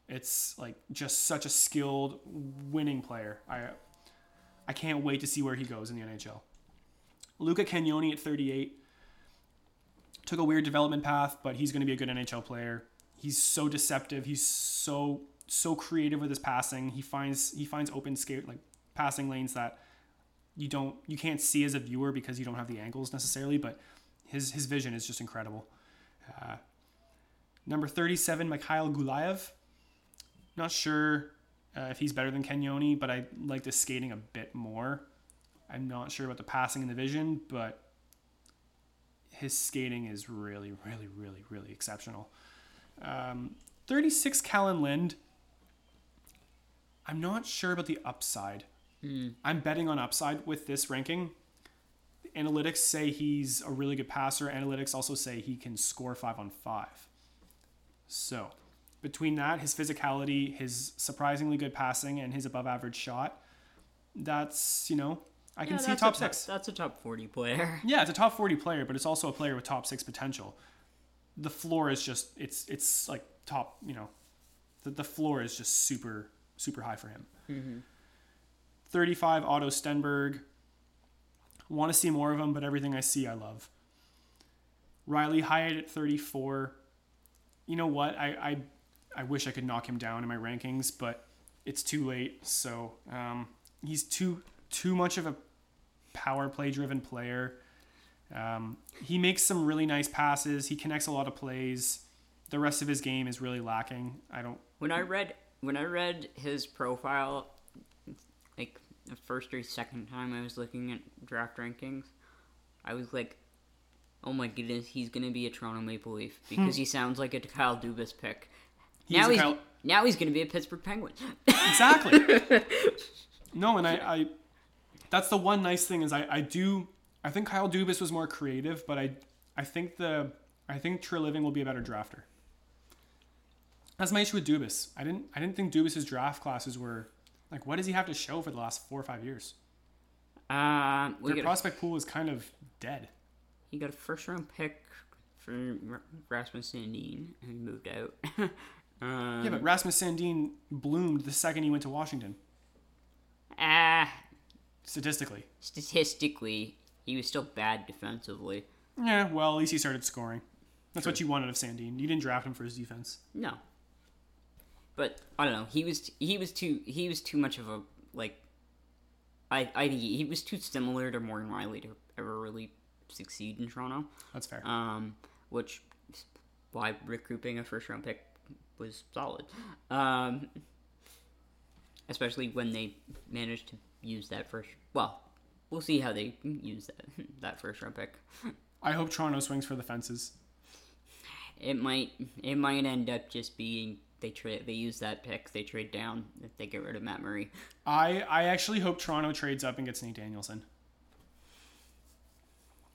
It's like just such a skilled winning player. I I can't wait to see where he goes in the NHL. Luca Cagnoni at 38 took a weird development path, but he's going to be a good NHL player. He's so deceptive. He's so so creative with his passing. He finds he finds open skate like passing lanes that you don't you can't see as a viewer because you don't have the angles necessarily, but his his vision is just incredible. Uh, number 37, Mikhail Gulyayev. Not sure uh, if he's better than Cagnoni, but I like the skating a bit more. I'm not sure about the passing and the vision, but his skating is really, really, really, really exceptional. Um, 36, Kalan Lind. I'm not sure about the upside. Hmm. I'm betting on upside with this ranking. Analytics say he's a really good passer. Analytics also say he can score five on five. So, between that, his physicality, his surprisingly good passing, and his above average shot, that's, you know, I can Yeah, see top six. That's a top forty player. Yeah, it's a top 40 player, but it's also a player with top six potential. The floor is just, it's, it's like top, you know, the, the floor is just super, super high for him. 35, Otto Stenberg. Want to see more of him, but everything I see, I love. Riley Heidt at 34. You know what? I, I, I wish I could knock him down in my rankings, but it's too late. So um, he's too too much of a power play driven player. Um, he makes some really nice passes. He connects a lot of plays. The rest of his game is really lacking. I don't. When I read when I read his profile, like the first or second time I was looking at draft rankings, I was like, "Oh my goodness, he's gonna be a Toronto Maple Leaf hmm. because he sounds like a Kyle Dubas pick." He's now he's Kyle- now he's gonna be a Pittsburgh Penguin. Exactly. no, and I, I, that's the one nice thing is I, I do. I think Kyle Dubas was more creative, but I, I think the, I think Treliving will be a better drafter. That's my issue with Dubas. I didn't, I didn't think Dubas's draft classes were, like, what does he have to show for the last four or five years? Um, Their got a, prospect pool is kind of dead. he got a first round pick for Rasmus Sandin and he moved out. um, Yeah, but Rasmus Sandin bloomed the second he went to Washington. ah, Statistically. statistically, he was still bad defensively. Yeah, well, at least he started scoring. That's what you wanted of Sandin. You didn't draft him for his defense. No. But I don't know. He was he was too he was too much of a like. I I think he, he was too similar to Morgan Rielly to ever really succeed in Toronto. That's fair. Um, which is why recouping a first round pick was solid. Um, especially when they managed to use that first. Well, we'll see how they use that that first round pick. I hope Toronto swings for the fences. It might it might end up just being they trade they use that pick. They trade down if they get rid of Matt Murray. I I actually hope Toronto trades up and gets Nate Danielson.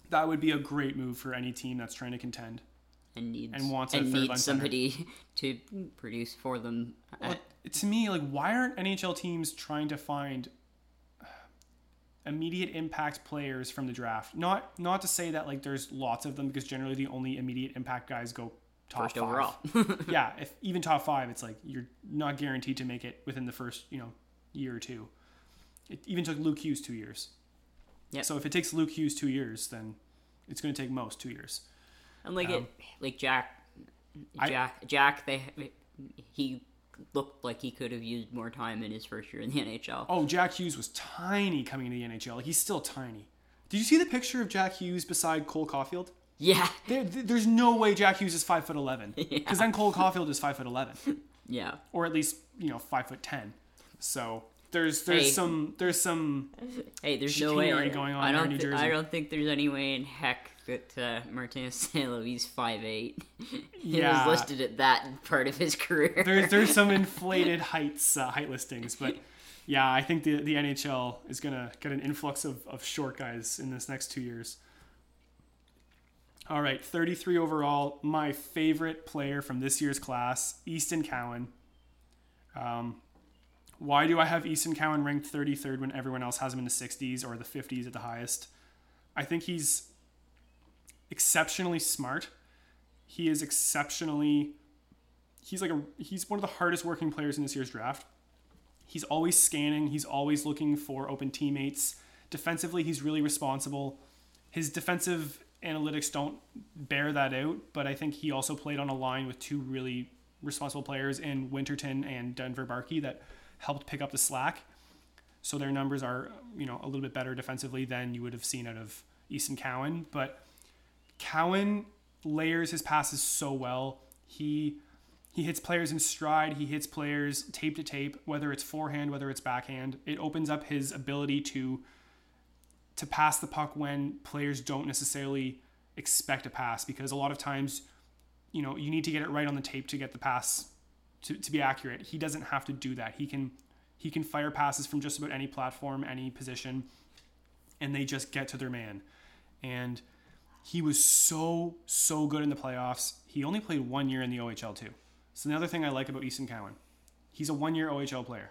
That would be a great move for any team that's trying to contend. And needs And wants and needs center. somebody to produce for them. Well, to me, like, why aren't NHL teams trying to find immediate impact players from the draft? Not not to say that like there's lots of them because generally the only immediate impact guys go top First five. overall. yeah, if even top five, it's like you're not guaranteed to make it within the first you know year or two. It even took Luke Hughes two years. Yep. So if it takes Luke Hughes two years, then it's going to take most two years. And like Um, it, like Jack, I- Jack, Jack. They he looked like he could have used more time in his first year in the NHL. Oh, Jack Hughes was tiny coming into the NHL. Like he's still tiny. Did you see the picture of Jack Hughes beside Cole Caufield? Yeah, There, there's no way Jack Hughes is five foot eleven, because then Cole Caufield is five foot eleven, yeah. or at least you know five foot ten. So there's there's Hey. some there's some Hey, there's no way going on I don't. in New thi- Jersey. I don't think there's any way in heck that uh, Martinez St. Louis five eight. he Yeah. was listed at that part of his career. there's there's some inflated heights uh, height listings, but yeah, I think the the NHL is gonna get an influx of, of short guys in this next two years. All right, 33 overall. My favorite player from this year's class, Easton Cowan. Um, why do I have Easton Cowan ranked 33rd when everyone else has him in the 60s or the 50s at the highest? I think he's exceptionally smart. He is exceptionally he's like a he's one of the hardest working players in this year's draft. He's always scanning, he's always looking for open teammates. Defensively, he's really responsible. His defensive analytics don't bear that out, but I think he also played on a line with two really responsible players in Winterton and Denver Barkey that helped pick up the slack. So their numbers are, you know, a little bit better defensively than you would have seen out of Easton Cowan, but Cowan layers his passes so well. He he hits players in stride. He hits players tape to tape, whether it's forehand, whether it's backhand. It opens up his ability to to pass the puck when players don't necessarily expect a pass because a lot of times, you know, you need to get it right on the tape to get the pass to, to be accurate. He doesn't have to do that. He can he can fire passes from just about any platform, any position, and they just get to their man. And he was so so good in the playoffs. He only played one year in the OHL too. So another thing I like about Easton Cowan, he's a one year OHL player.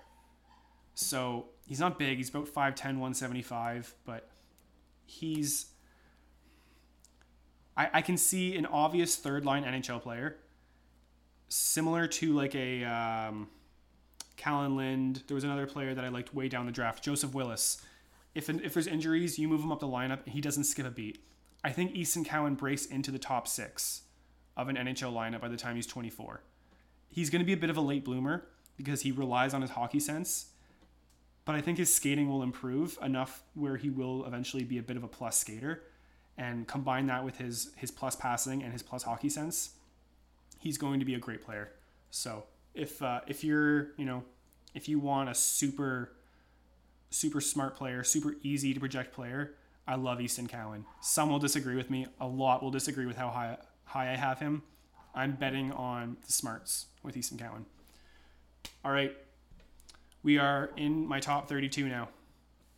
So he's not big. He's about 5'10", 175, but he's. I, I can see an obvious third line NHL player, similar to like a um, Kalan Lind. There was another player that I liked way down the draft, Joseph Willis. If if there's injuries, you move him up the lineup, and he doesn't skip a beat. I think Easton Cowan breaks into the top six of an NHL lineup by the time he's 24. He's going to be a bit of a late bloomer because he relies on his hockey sense, but I think his skating will improve enough where he will eventually be a bit of a plus skater. And combine that with his his plus passing and his plus hockey sense, he's going to be a great player. So if uh, if you're you know if you want a super super smart player, super easy to project player, I love Easton Cowan. Some will disagree with me. A lot will disagree with how high high I have him. I'm betting on the smarts with Easton Cowan. All right. We are in my top 32 now.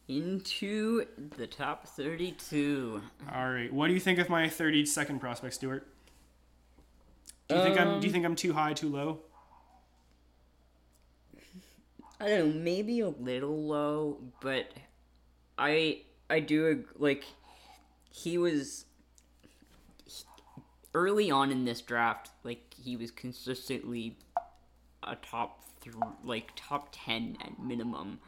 Into the top thirty-two. All right. What do you think of my 32nd prospect, Stuart? Do you think I'm do you um, think I'm too high, too low? I don't know, maybe a little low, but I I do like he was he- early on in this draft, like he was consistently a top th- like top 10 at minimum.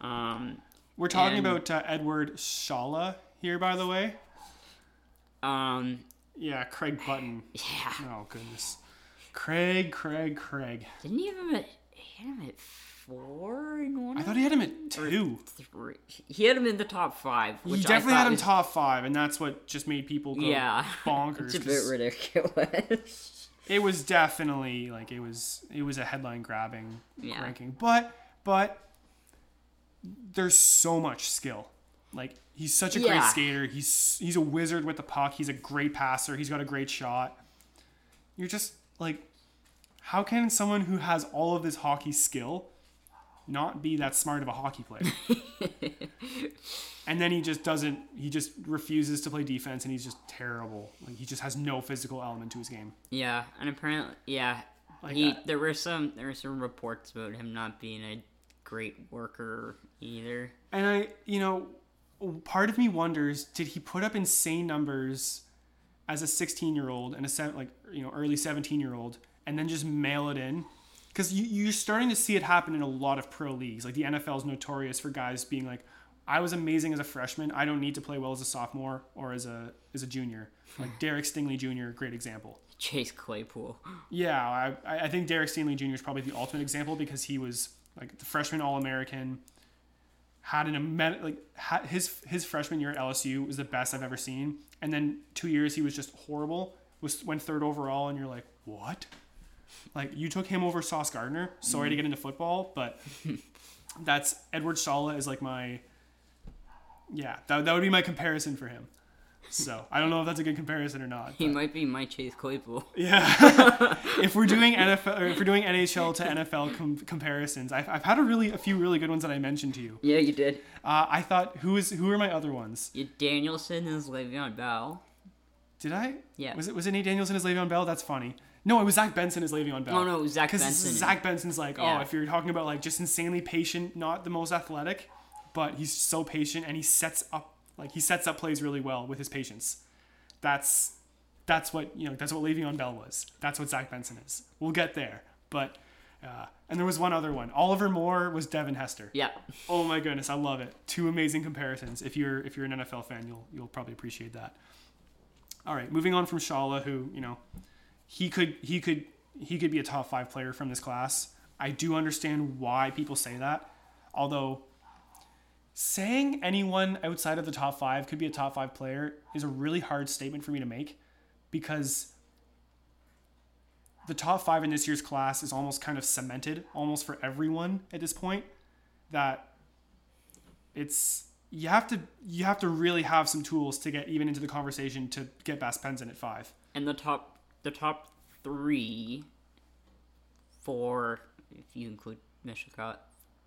Um We're talking And- about uh, Eduard Šalé here, by the way. um Yeah, Craig Button. yeah. Oh goodness, Craig, Craig, Craig. Didn't he have him at he had him at 4 in one I thought he had him at two. three. He had him in the top 5, He definitely had him was- top five, and that's what just made people go Yeah. bonkers. It's a bit ridiculous. It was definitely like it was it was a headline grabbing Yeah. ranking, but but there's so much skill. Like he's such a great skater. He's he's a wizard with the puck. He's a great passer. He's got a great shot. You're just like, how can someone who has all of this hockey skill not be that smart of a hockey player? and then he just doesn't. He just refuses to play defense, and he's just terrible. Like he just has no physical element to his game. Yeah, and apparently, yeah, Like he that. there were some there were some reports about him not being a great worker either. And I, you know, part of me wonders: did he put up insane numbers as a 16 year old and a seven, like you know early 17 year old, and then just mail it in? Because you, you're starting to see it happen in a lot of pro leagues. Like the NFL is notorious for guys being like, "I was amazing as a freshman. I don't need to play well as a sophomore or as a as a junior." Like Derek Stingley Jr., great example. Chase Claypool. Yeah, I, I I think Derek Stingley Jr. is probably the ultimate example because he was like the freshman All American, had an like had, his his freshman year at LSU was the best I've ever seen, and then two years he was just horrible. Was went third overall, and you're like, what? Like you took him over Sauce Gardner. Sorry to get into football, but that's Eduard Šalé is like my yeah that that would be my comparison for him. So I don't know if that's a good comparison or not. He but- might be my Chase Claypool. yeah. if we're doing NFL or if we're doing NHL to NFL com- comparisons, I've, I've had a really a few really good ones that I mentioned to you. Yeah, you did. Uh, I thought who is who are my other ones? You, Danielson is Le'Veon Bell. Did I? Yeah. Was it was it Nate Danielson as Le'Veon Bell? That's funny. No, it was Zach Benson as Le'Veon Bell. Oh no, it was Zach Benson. Zach Benson's like, oh, if you're talking about like just insanely patient, not the most athletic, but he's so patient and he sets up like he sets up plays really well with his patience. That's that's what you know. That's what Le'Veon Bell was. That's what Zach Benson is. We'll get there, but uh, and there was one other one. Oliver Moore was Devin Hester. Yeah. Oh my goodness, I love it. Two amazing comparisons. If you're if you're an NFL fan, you'll you'll probably appreciate that. All right, moving on from Šalé, who you know, he could he could he could be a top five player from this class. I do understand why people say that, although saying anyone outside of the top five could be a top five player is a really hard statement for me to make because the top five in this year's class is almost kind of cemented almost for everyone at this point that it's you have to you have to really have some tools to get even into the conversation to get Bass Penson at five. And the top the top three for if you include Michkov.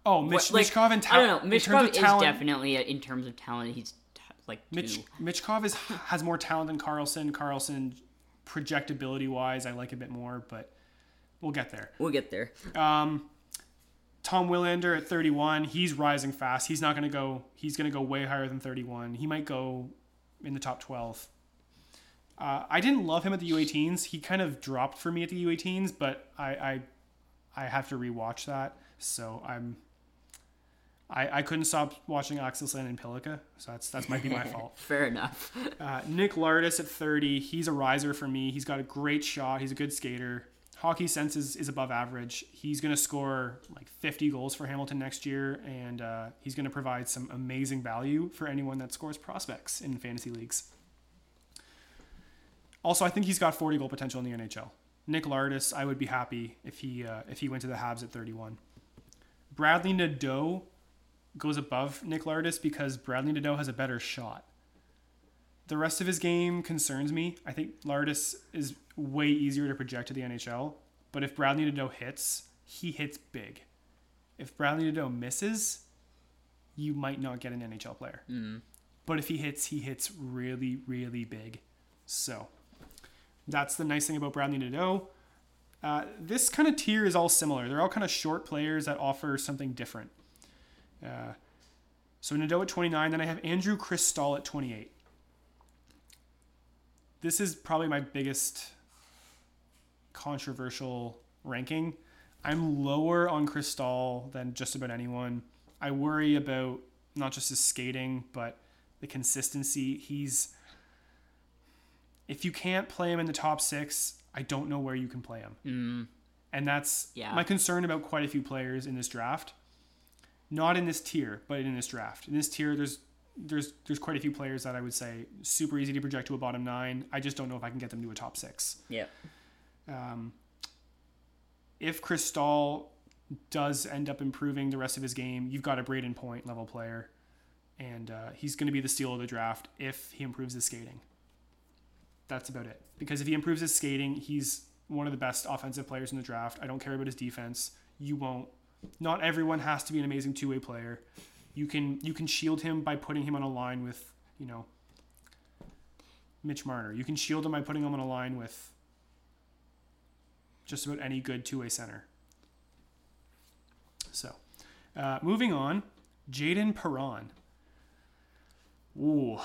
Oh, Mitch, What- like, and I don't know. Michkov is definitely a, in terms of talent. He's t- like two. Mitch Michkov is has more talent than Carlsson. Carlsson, projectability wise, I like a bit more, but we'll get there. We'll get there. Um, Tom Willander at 31, he's rising fast. He's not going to go. He's going to go way higher than 31. He might go in the top 12. Uh, I didn't love him at the U18s. He kind of dropped for me at the U18s, but I I, I have to rewatch that. So I'm. I, I couldn't stop watching Axel Sandin Pellikka, so that's that's might be my fault. Fair enough. Uh, Nick Lardis at 30, he's a riser for me. He's got a great shot. He's a good skater. Hockey sense is, is above average. He's going to score like 50 goals for Hamilton next year, and uh, he's going to provide some amazing value for anyone that scores prospects in fantasy leagues. Also, I think he's got 40 goal potential in the NHL. Nick Lardis, I would be happy if he uh, if he went to the Habs at 31. Bradley Nadeau goes above Nick Lardis because Bradley Nadeau has a better shot. The rest of his game concerns me. I think Lardis is way easier to project to the NHL, but if Bradley Nadeau hits, he hits big. If Bradley Nadeau misses, you might not get an NHL player. But if he hits, he hits really, really big. So that's the nice thing about Bradley Nadeau. Uh, this kind of tier is all similar. They're all kind of short players that offer something different. Uh, so Nadeau at 29, then I have Andrew Cristall at 28. This is probably my biggest controversial ranking. I'm lower on Cristall than just about anyone. I worry about not just his skating, but the consistency. He's if you can't play him in the top six, I don't know where you can play him. Mm, And that's Yeah. my concern about quite a few players in this draft. Not in this tier, but in this draft. In this tier, there's there's there's quite a few players that I would say super easy to project to a bottom nine. I just don't know if I can get them to a top six. yeah. Um, if Cristall does end up improving the rest of his game, you've got a Brayden Point level player, and uh, he's going to be the steal of the draft if he improves his skating. That's about it. Because if he improves his skating, he's one of the best offensive players in the draft. I don't care about his defense. You won't. Not everyone has to be an amazing two way player. You can you can shield him by putting him on a line with you know Mitch Marner. You can shield him by putting him on a line with just about any good two way center. So, uh, moving on, Jayden Perron. Ooh,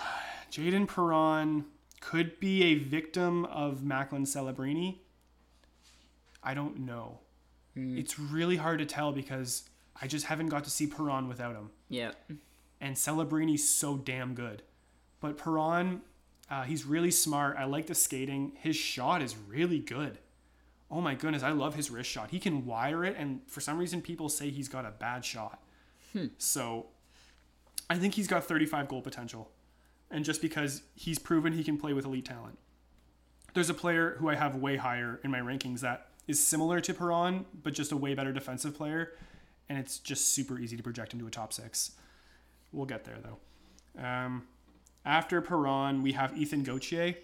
Jayden Perron could be a victim of Macklin Celebrini. I don't know. It's really hard to tell because I just haven't got to see Perron without him. Yeah. And Celebrini's so damn good. But Perron, uh, he's really smart. I like the skating. His shot is really good. Oh my goodness, I love his wrist shot. He can wire it, and for some reason, people say he's got a bad shot. Hmm. So I think he's got 35 goal potential. And just because he's proven he can play with elite talent. There's a player who I have way higher in my rankings that is similar to Perron, but just a way better defensive player. And it's just super easy to project into a top six. We'll get there though. Um, after Perron, we have Ethan Gauthier.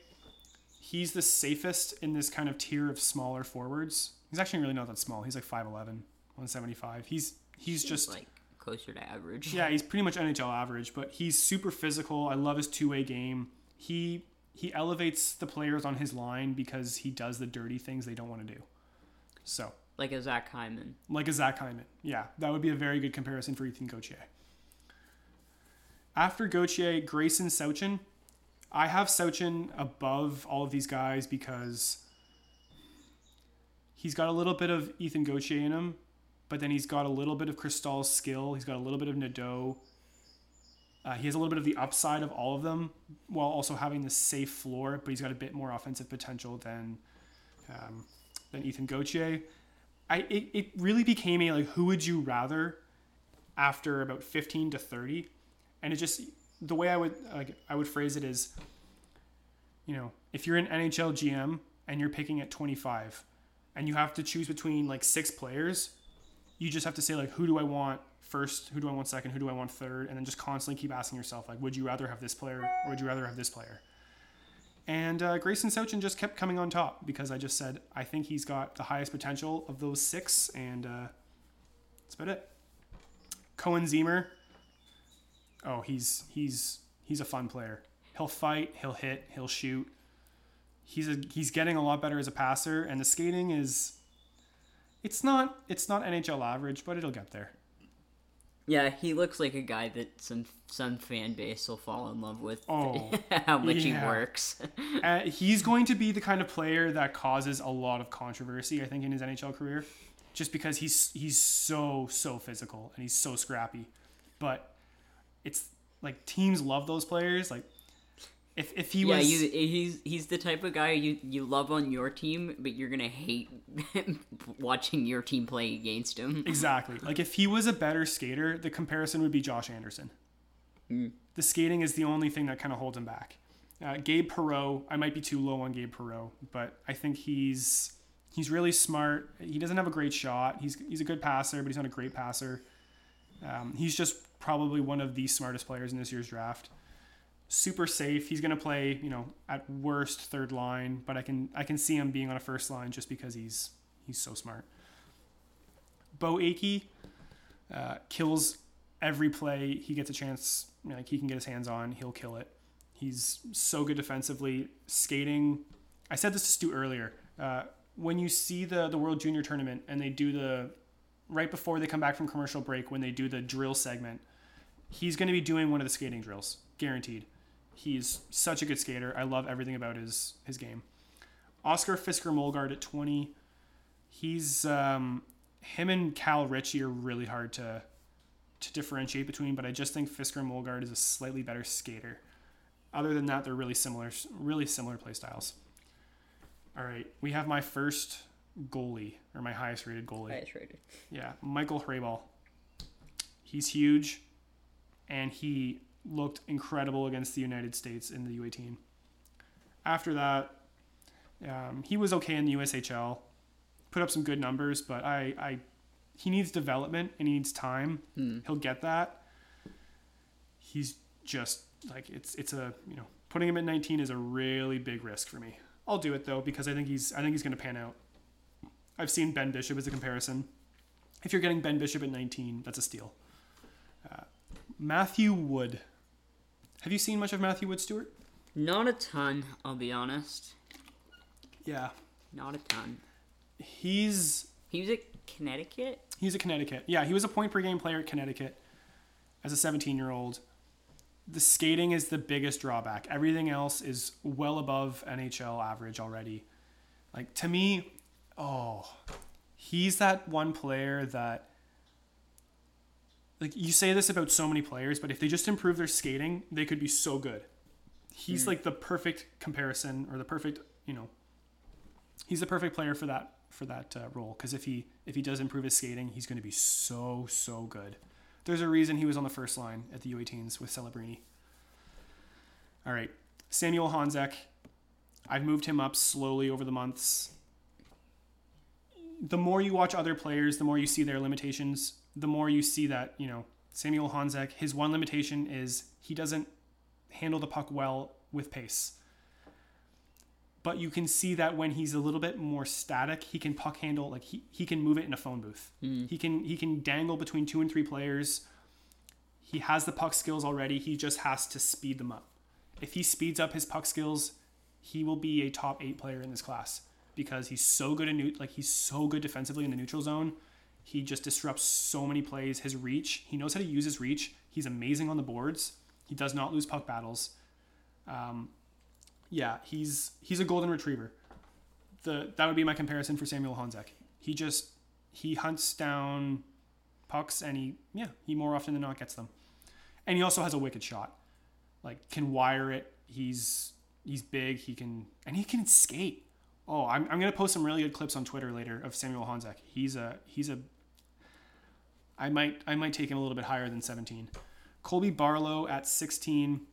He's the safest in this kind of tier of smaller forwards. He's actually really not that small. He's like 5'11, 175. He's he's just like closer to average. yeah, he's pretty much NHL average, but he's super physical. I love his two-way game. He he elevates the players on his line because he does the dirty things they don't want to do. So, Like a Zach Hyman. like a Zach Hyman. Yeah, that would be a very good comparison for Ethan Gauthier. After Gauthier, Gracyn Sawchyn. I have Sawchyn above all of these guys because he's got a little bit of Ethan Gauthier in him, but then he's got a little bit of Cristall's skill. He's got a little bit of Nadeau. Uh, he has a little bit of the upside of all of them while also having the safe floor, but he's got a bit more offensive potential than um, than Ethan Gauthier. I it, it really became a like who would you rather after about 15 to 30 and it just the way I would like I would phrase it is you know if you're an NHL GM and you're picking at 25 and you have to choose between like six players you just have to say like who do I want first who do I want second who do I want third and then just constantly keep asking yourself like would you rather have this player or would you rather have this player and uh, Gracyn Sawchyn just kept coming on top because I just said I think he's got the highest potential of those six, and uh, that's about it. Koehn Ziemmer. Oh, he's he's he's a fun player. He'll fight. He'll hit. He'll shoot. He's a he's getting a lot better as a passer, and the skating is. It's not it's not NHL average, but it'll get there. Yeah, he looks like a guy that some some fan base will fall in love with. Oh, how much he works. Uh, he's going to be the kind of player that causes a lot of controversy, I think, in his NHL career, just because he's he's so so physical and he's so scrappy. But it's like teams love those players. Like if if he yeah, was you, he's he's the type of guy you you love on your team, but you're gonna hate watching your team play against him. exactly like if he was a better skater, the comparison would be Josh Anderson. The skating is the only thing that kind of holds him back. Uh, Gabe Perreault, I might be too low on Gabe Perreault, but I think he's he's really smart. He doesn't have a great shot. He's he's a good passer, but he's not a great passer. Um, he's just probably one of the smartest players in this year's draft. Super safe. He's gonna play, you know, at worst third line, but I can I can see him being on a first line just because he's he's so smart. Beau Akey uh, kills every play he gets a chance. like he can get his hands on, he'll kill it. He's so good defensively, skating. I said this to Stu earlier. Uh, when you see the the World Junior Tournament and they do the right before they come back from commercial break when they do the drill segment, he's going to be doing one of the skating drills, guaranteed. He's such a good skater. I love everything about his his game. Oscar Fisker Mølgaard at 20. He's um, him and Cal Ritchie are really hard to to differentiate between, but I just think Fisker Mølgaard is a slightly better skater. Other than that, they're really similar, really similar play styles. All right, we have my first goalie or my highest rated goalie. Highest rated. Yeah, Michael Hrabal. He's huge, and he looked incredible against the United States in the U18. After that, um, he was okay in the USHL, put up some good numbers, but I, I he needs development and he needs time. He'll get that. He's just like it's it's a you know putting him at 19 is a really big risk for me. I'll do it though because I think he's I think he's going to pan out. I've seen Ben Bishop as a comparison. If you're getting Ben Bishop at 19, that's a steal. Uh, Matthew Wood. Have you seen much of Matthew Wood, Stewart? Not a ton, I'll be honest. Yeah, Not a ton. he's He was at Connecticut. He's a Connecticut. Yeah, he was a point per game player at Connecticut as a 17 year old. The skating is the biggest drawback. Everything else is well above NHL average already. Like, to me, oh, he's that one player that. Like, you say this about so many players, but if they just improve their skating, they could be so good. He's like the perfect comparison or the perfect, you know, he's the perfect player for that for that uh, role because if he if he does improve his skating, he's going to be so so good. There's a reason he was on the first line at the U18s with Celebrini. All right, Samuel Honzek. I've moved him up slowly over the months. The more you watch other players, the more you see their limitations. The more you see that you know Samuel Honzek. His one limitation is he doesn't handle the puck well with pace but you can see that when he's a little bit more static, he can puck handle like he, he can move it in a phone booth. Hmm. He can he can dangle between two and three players. He has the puck skills already. He just has to speed them up. If he speeds up his puck skills, he will be a top eight player in this class because he's so good in new, like he's so good defensively in the neutral zone. He just disrupts so many plays. His reach, he knows how to use his reach. He's amazing on the boards. He does not lose puck battles. Um, yeah, he's he's a golden retriever. The that would be my comparison for Samuel Honzek. He just he hunts down pucks and he yeah he more often than not gets them, and he also has a wicked shot, like can wire it. He's he's big. He can and he can skate. Oh, I'm, I'm gonna post some really good clips on Twitter later of Samuel Honzek. He's a he's a. I might I might take him a little bit higher than 17. Colby Barlow at 16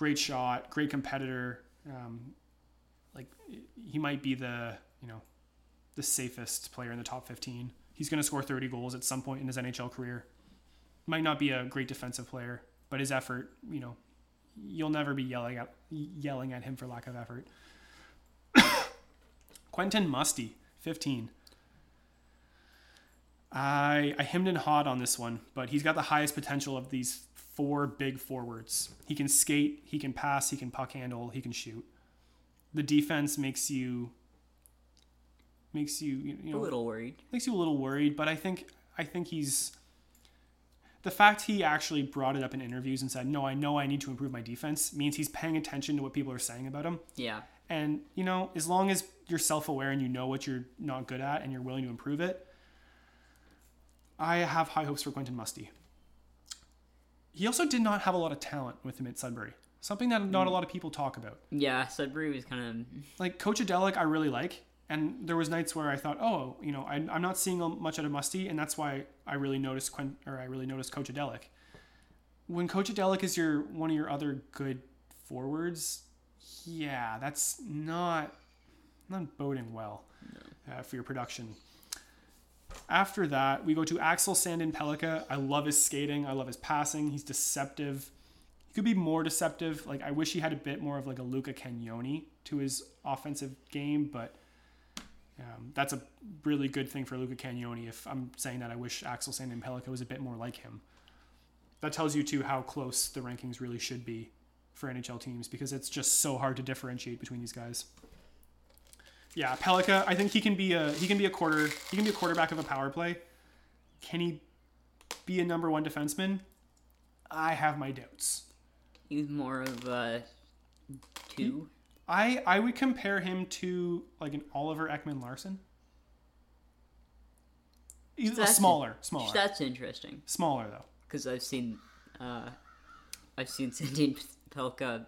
great shot, great competitor. Um, like he might be the you know the safest player in the top 15. He's going to score 30 goals at some point in his NHL career. Might not be a great defensive player, but his effort, you know, you'll never be yelling at yelling at him for lack of effort. Quentin Musty, 15. I I hemmed and hawed on this one, but he's got the highest potential of these four big forwards. He can skate, he can pass, he can puck handle, he can shoot. The defense makes you makes you you A know little worried. makes you a little worried, but I think I think he's the fact he actually brought it up in interviews and said, "No, I know I need to improve my defense," means he's paying attention to what people are saying about him. Yeah. And you know, as long as you're self-aware and you know what you're not good at and you're willing to improve it, I have high hopes for Quentin Musty. He also did not have a lot of talent with him at Sudbury. Something that not a mm. lot of people talk about. Yeah, Sudbury was kind of. Like Kocha Delic, I really like, and there was nights where I thought, oh, you know, I, I'm not seeing much out of Musty, and that's why I really noticed Quent, or I really noticed Kocha Delic. When Kocha Delic is your one of your other good forwards, yeah, that's not not boding well uh, for your production. After that, we go to Axel Sandin Pellikka. I love his skating. I love his passing. He's deceptive. He could be more deceptive. Like I wish he had a bit more of like a Luca Cagnoni to his offensive game, but um, that's a really good thing for Luca Cagnoni. If I'm saying that, I wish Axel Sandin Pellikka was a bit more like him. That tells you too how close the rankings really should be for NHL teams because it's just so hard to differentiate between these guys. Yeah, Pellikka. I think he can be a he can be a quarter he can be a quarterback of a power play. Can he be a number one defenseman? I have my doubts. He's more of a two. I I would compare him to like an Oliver Ekman Larsson. He's That's- smaller, smaller, That's interesting smaller though. because I've seen, uh, I've seen Sandin Pellikka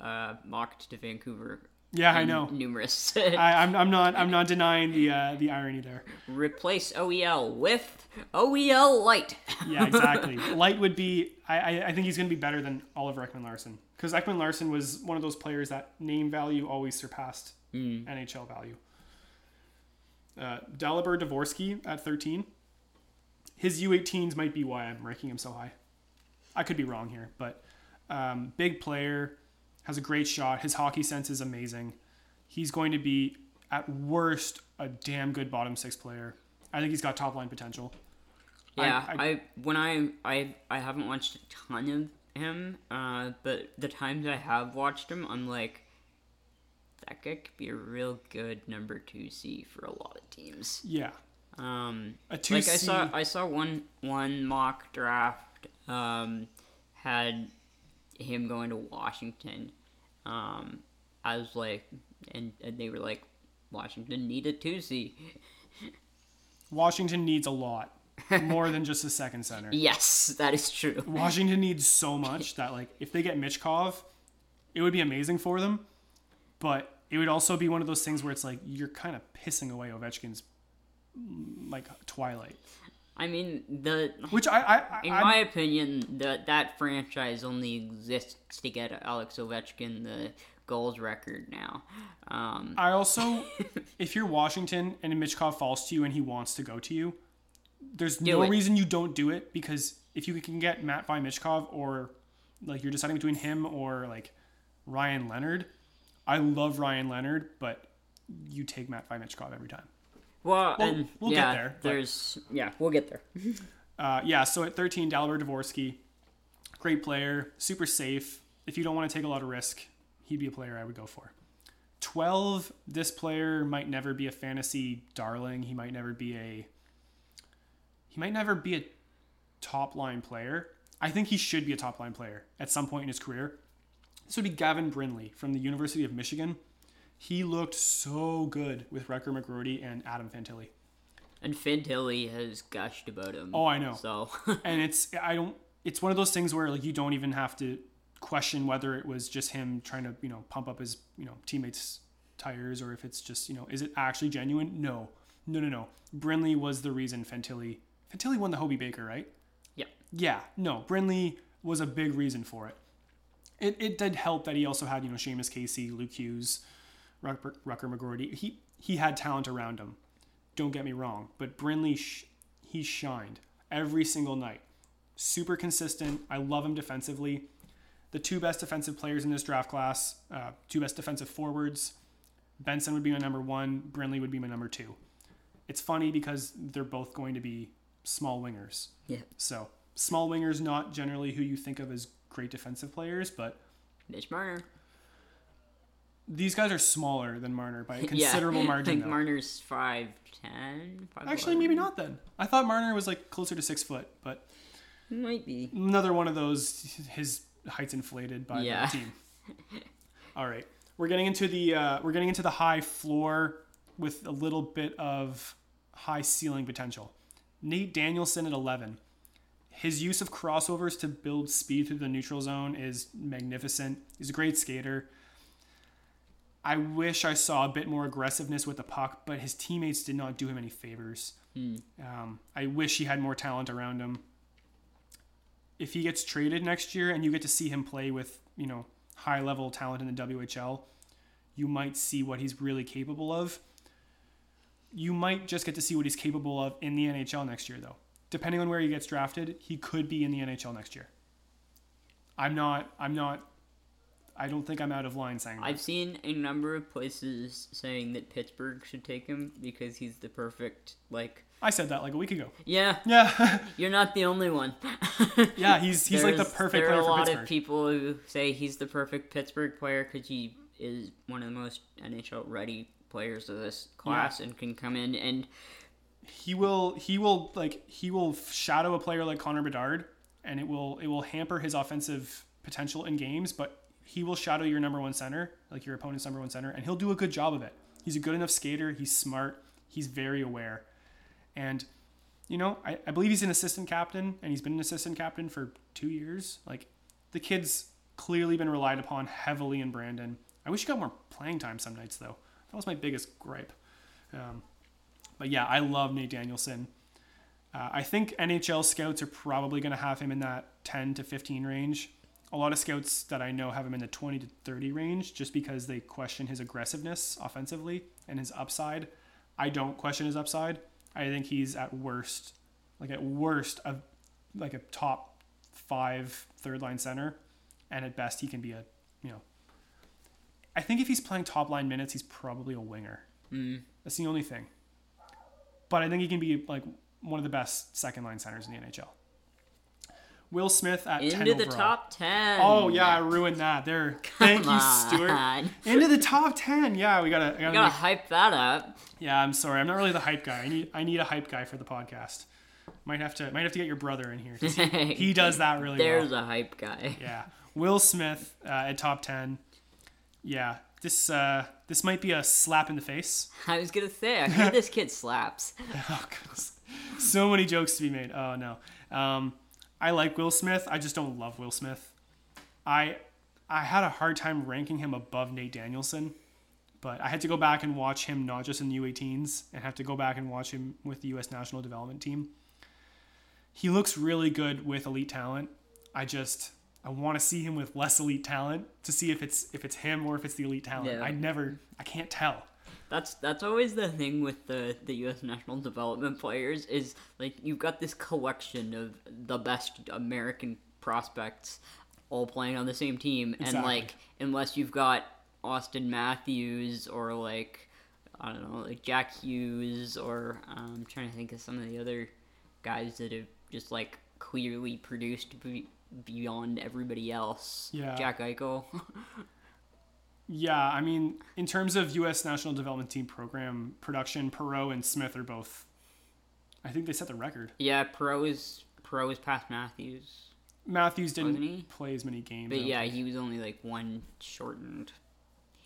uh, mocked to Vancouver. Yeah, I know. numerous. I, I'm, I'm not I'm not denying the uh, the irony there. Replace OEL with OEL Light. Yeah, exactly. Light would be. I, I, I think he's going to be better than Oliver Ekman Larsson because Ekman Larsson was one of those players that name value always surpassed NHL value. Uh, Dalibor Dvorsky at 13. His U18s might be why I'm ranking him so high. I could be wrong here, but um, big player, has a great shot. His hockey sense is amazing. He's going to be at worst a damn good bottom six player. I think he's got top line potential. Yeah, I- I, when I I I haven't watched a ton of him, uh, but the times I have watched him, I'm like, that guy could be a real good number two C for a lot of teams. Yeah, Um, a two like I saw I saw one one mock draft um, had him going to Washington. Um, I was like, and, and they were like, Washington need a two Washington needs a lot more than just a second center. Yes, that is true. Washington needs so much that like if they get Michkov, it would be amazing for them. But it would also be one of those things where it's like you're kind of pissing away Ovechkin's like twilight. I mean the Which I I, I In my opinion, that that franchise only exists to get Alex Ovechkin the goals record now. Um, I also, if you're Washington and Michkov falls to you and he wants to go to you, there's no it. reason you don't do it because if you can get Matvei Michkov or like you're deciding between him or like Ryan Leonard, I love Ryan Leonard, but you take Matvei Michkov every time. Well, Well, and we'll get yeah, there, but- there's yeah, we'll get there. Uh, yeah, so at 13, Dalibor Dvorsky, great player, super safe. If you don't want to take a lot of risk, he'd be a player I would go for. 12, this player might never be a fantasy darling. He might never be a he might never be a top line player. I think he should be a top line player at some point in his career. This would be Gavin Brindley from the University of Michigan. He looked so good with Rutger McGroarty and Adam Fantilli. And Fantilli has gushed about him. Oh, I know. So. And it's I don't it's one of those things where like you don't even have to question whether it was just him trying to you know pump up his you know teammates tires or if it's just you know is it actually genuine? No. No no no. Brindley was the reason Fantilli Fantilli won the Hobey Baker right? Yeah, yeah. No Brindley was a big reason for it. It, it did help that he also had you know Seamus Casey Luke Hughes Rutger, Rutger McGroarty he he had talent around him don't get me wrong, but Brindley, sh- he shined every single night. Super consistent. I love him defensively. The two best defensive players in this draft class, uh, two best defensive forwards. Benson would be my number one. Brindley would be my number two. It's funny because they're both going to be small wingers. yeah. So small wingers, not generally who you think of as great defensive players, but Mitch Marner. These guys are smaller than Marner by a Yeah, considerable I margin. think though. Marner's five ten. Actually, maybe not then. I thought Marner was like closer to six foot, but Might be. another one of those his height's inflated by Yeah. the team. All right, we're getting into the uh, we're getting into the high floor with a little bit of high ceiling potential. Nate Danielson at 11. His use of crossovers to build speed through the neutral zone is magnificent. He's a great skater. I wish I saw a bit more aggressiveness with the puck, but his teammates did not do him any favors. Um, I wish he had more talent around him if he gets traded next year and you get to see him play with, you know, high level talent in the WHL, you might see what he's really capable of. You might just get to see what he's capable of in the NHL next year though. Depending on where he gets drafted, he could be in the NHL next year. I'm not I'm not I don't think I'm out of line saying that. I've seen a number of places saying that Pittsburgh should take him because he's the perfect like. I said that like a week ago. Yeah, Yeah. you're not the only one. yeah, he's he's like the perfect there player are a lot Pittsburgh. of people who say he's the perfect Pittsburgh player because he is one of the most NHL ready players of this class and can come in and he will he will like he will shadow a player like Connor Bedard and it will it will hamper his offensive potential in games but he will shadow your number one center like your opponent's number one center and he'll do a good job of it. He's a good enough skater he's smart he's very aware. And you know I, I believe he's an assistant captain and he's been an assistant captain for two years. Like the kid's clearly been relied upon heavily in Brandon. I wish he got more playing time some nights though. That was my biggest gripe. Um, but yeah, I love Nate Danielson. Uh, I think NHL scouts are probably going to have him in that 10 to 15 range. A lot of scouts that I know have him in the 20 to 30 range just because they question his aggressiveness offensively and his upside. I don't question his upside. I think he's at worst, like at worst, a, like a top five third line center. And at best, he can be a, you know, I think if he's playing top line minutes, he's probably a winger. Mm. That's the only thing. But I think he can be like one of the best second line centers in the NHL. Will Smith at 10 Into the top 10. Oh yeah, I ruined that. There. Thank you, Stuart. Into the top 10. Yeah, we gotta. Gotta You gotta make- hype that up. yeah, I'm sorry. I'm not really the hype guy. I need I need a hype guy for the podcast. Might have to might have to get your brother in here. He, he does that really well. There's well. a hype guy. Yeah. Will Smith uh, at top 10. Yeah. This uh this might be a slap in the face. I was gonna say, I hear this kid slaps. Oh, so many jokes to be made. Oh no. Um, I like Will Smith. I just don't love Will Smith. I I had a hard time ranking him above Nate Danielson, but I had to go back and watch him not just in the U18s and have to go back and watch him with the U.S. national development team. He looks really good with elite talent. I just I want to see him with less elite talent to see if it's if it's him or if it's the elite talent. Yeah. I never I can't tell. That's that's always the thing with the the U.S. national development players is like you've got this collection of the best American prospects all playing on the same team, and like unless you've got Auston Matthews or like I don't know like Jack Hughes or um, I'm trying to think of some of the other guys that have just like clearly produced be- beyond everybody else. Yeah. Jack Eichel. Yeah, I mean, in terms of U.S. National Development Team program production, Perreault and Smith are both. I think they set the record. yeah, Pro is Pro is past Matthews. Matthews didn't play as many games. But yeah, he was only like one shortened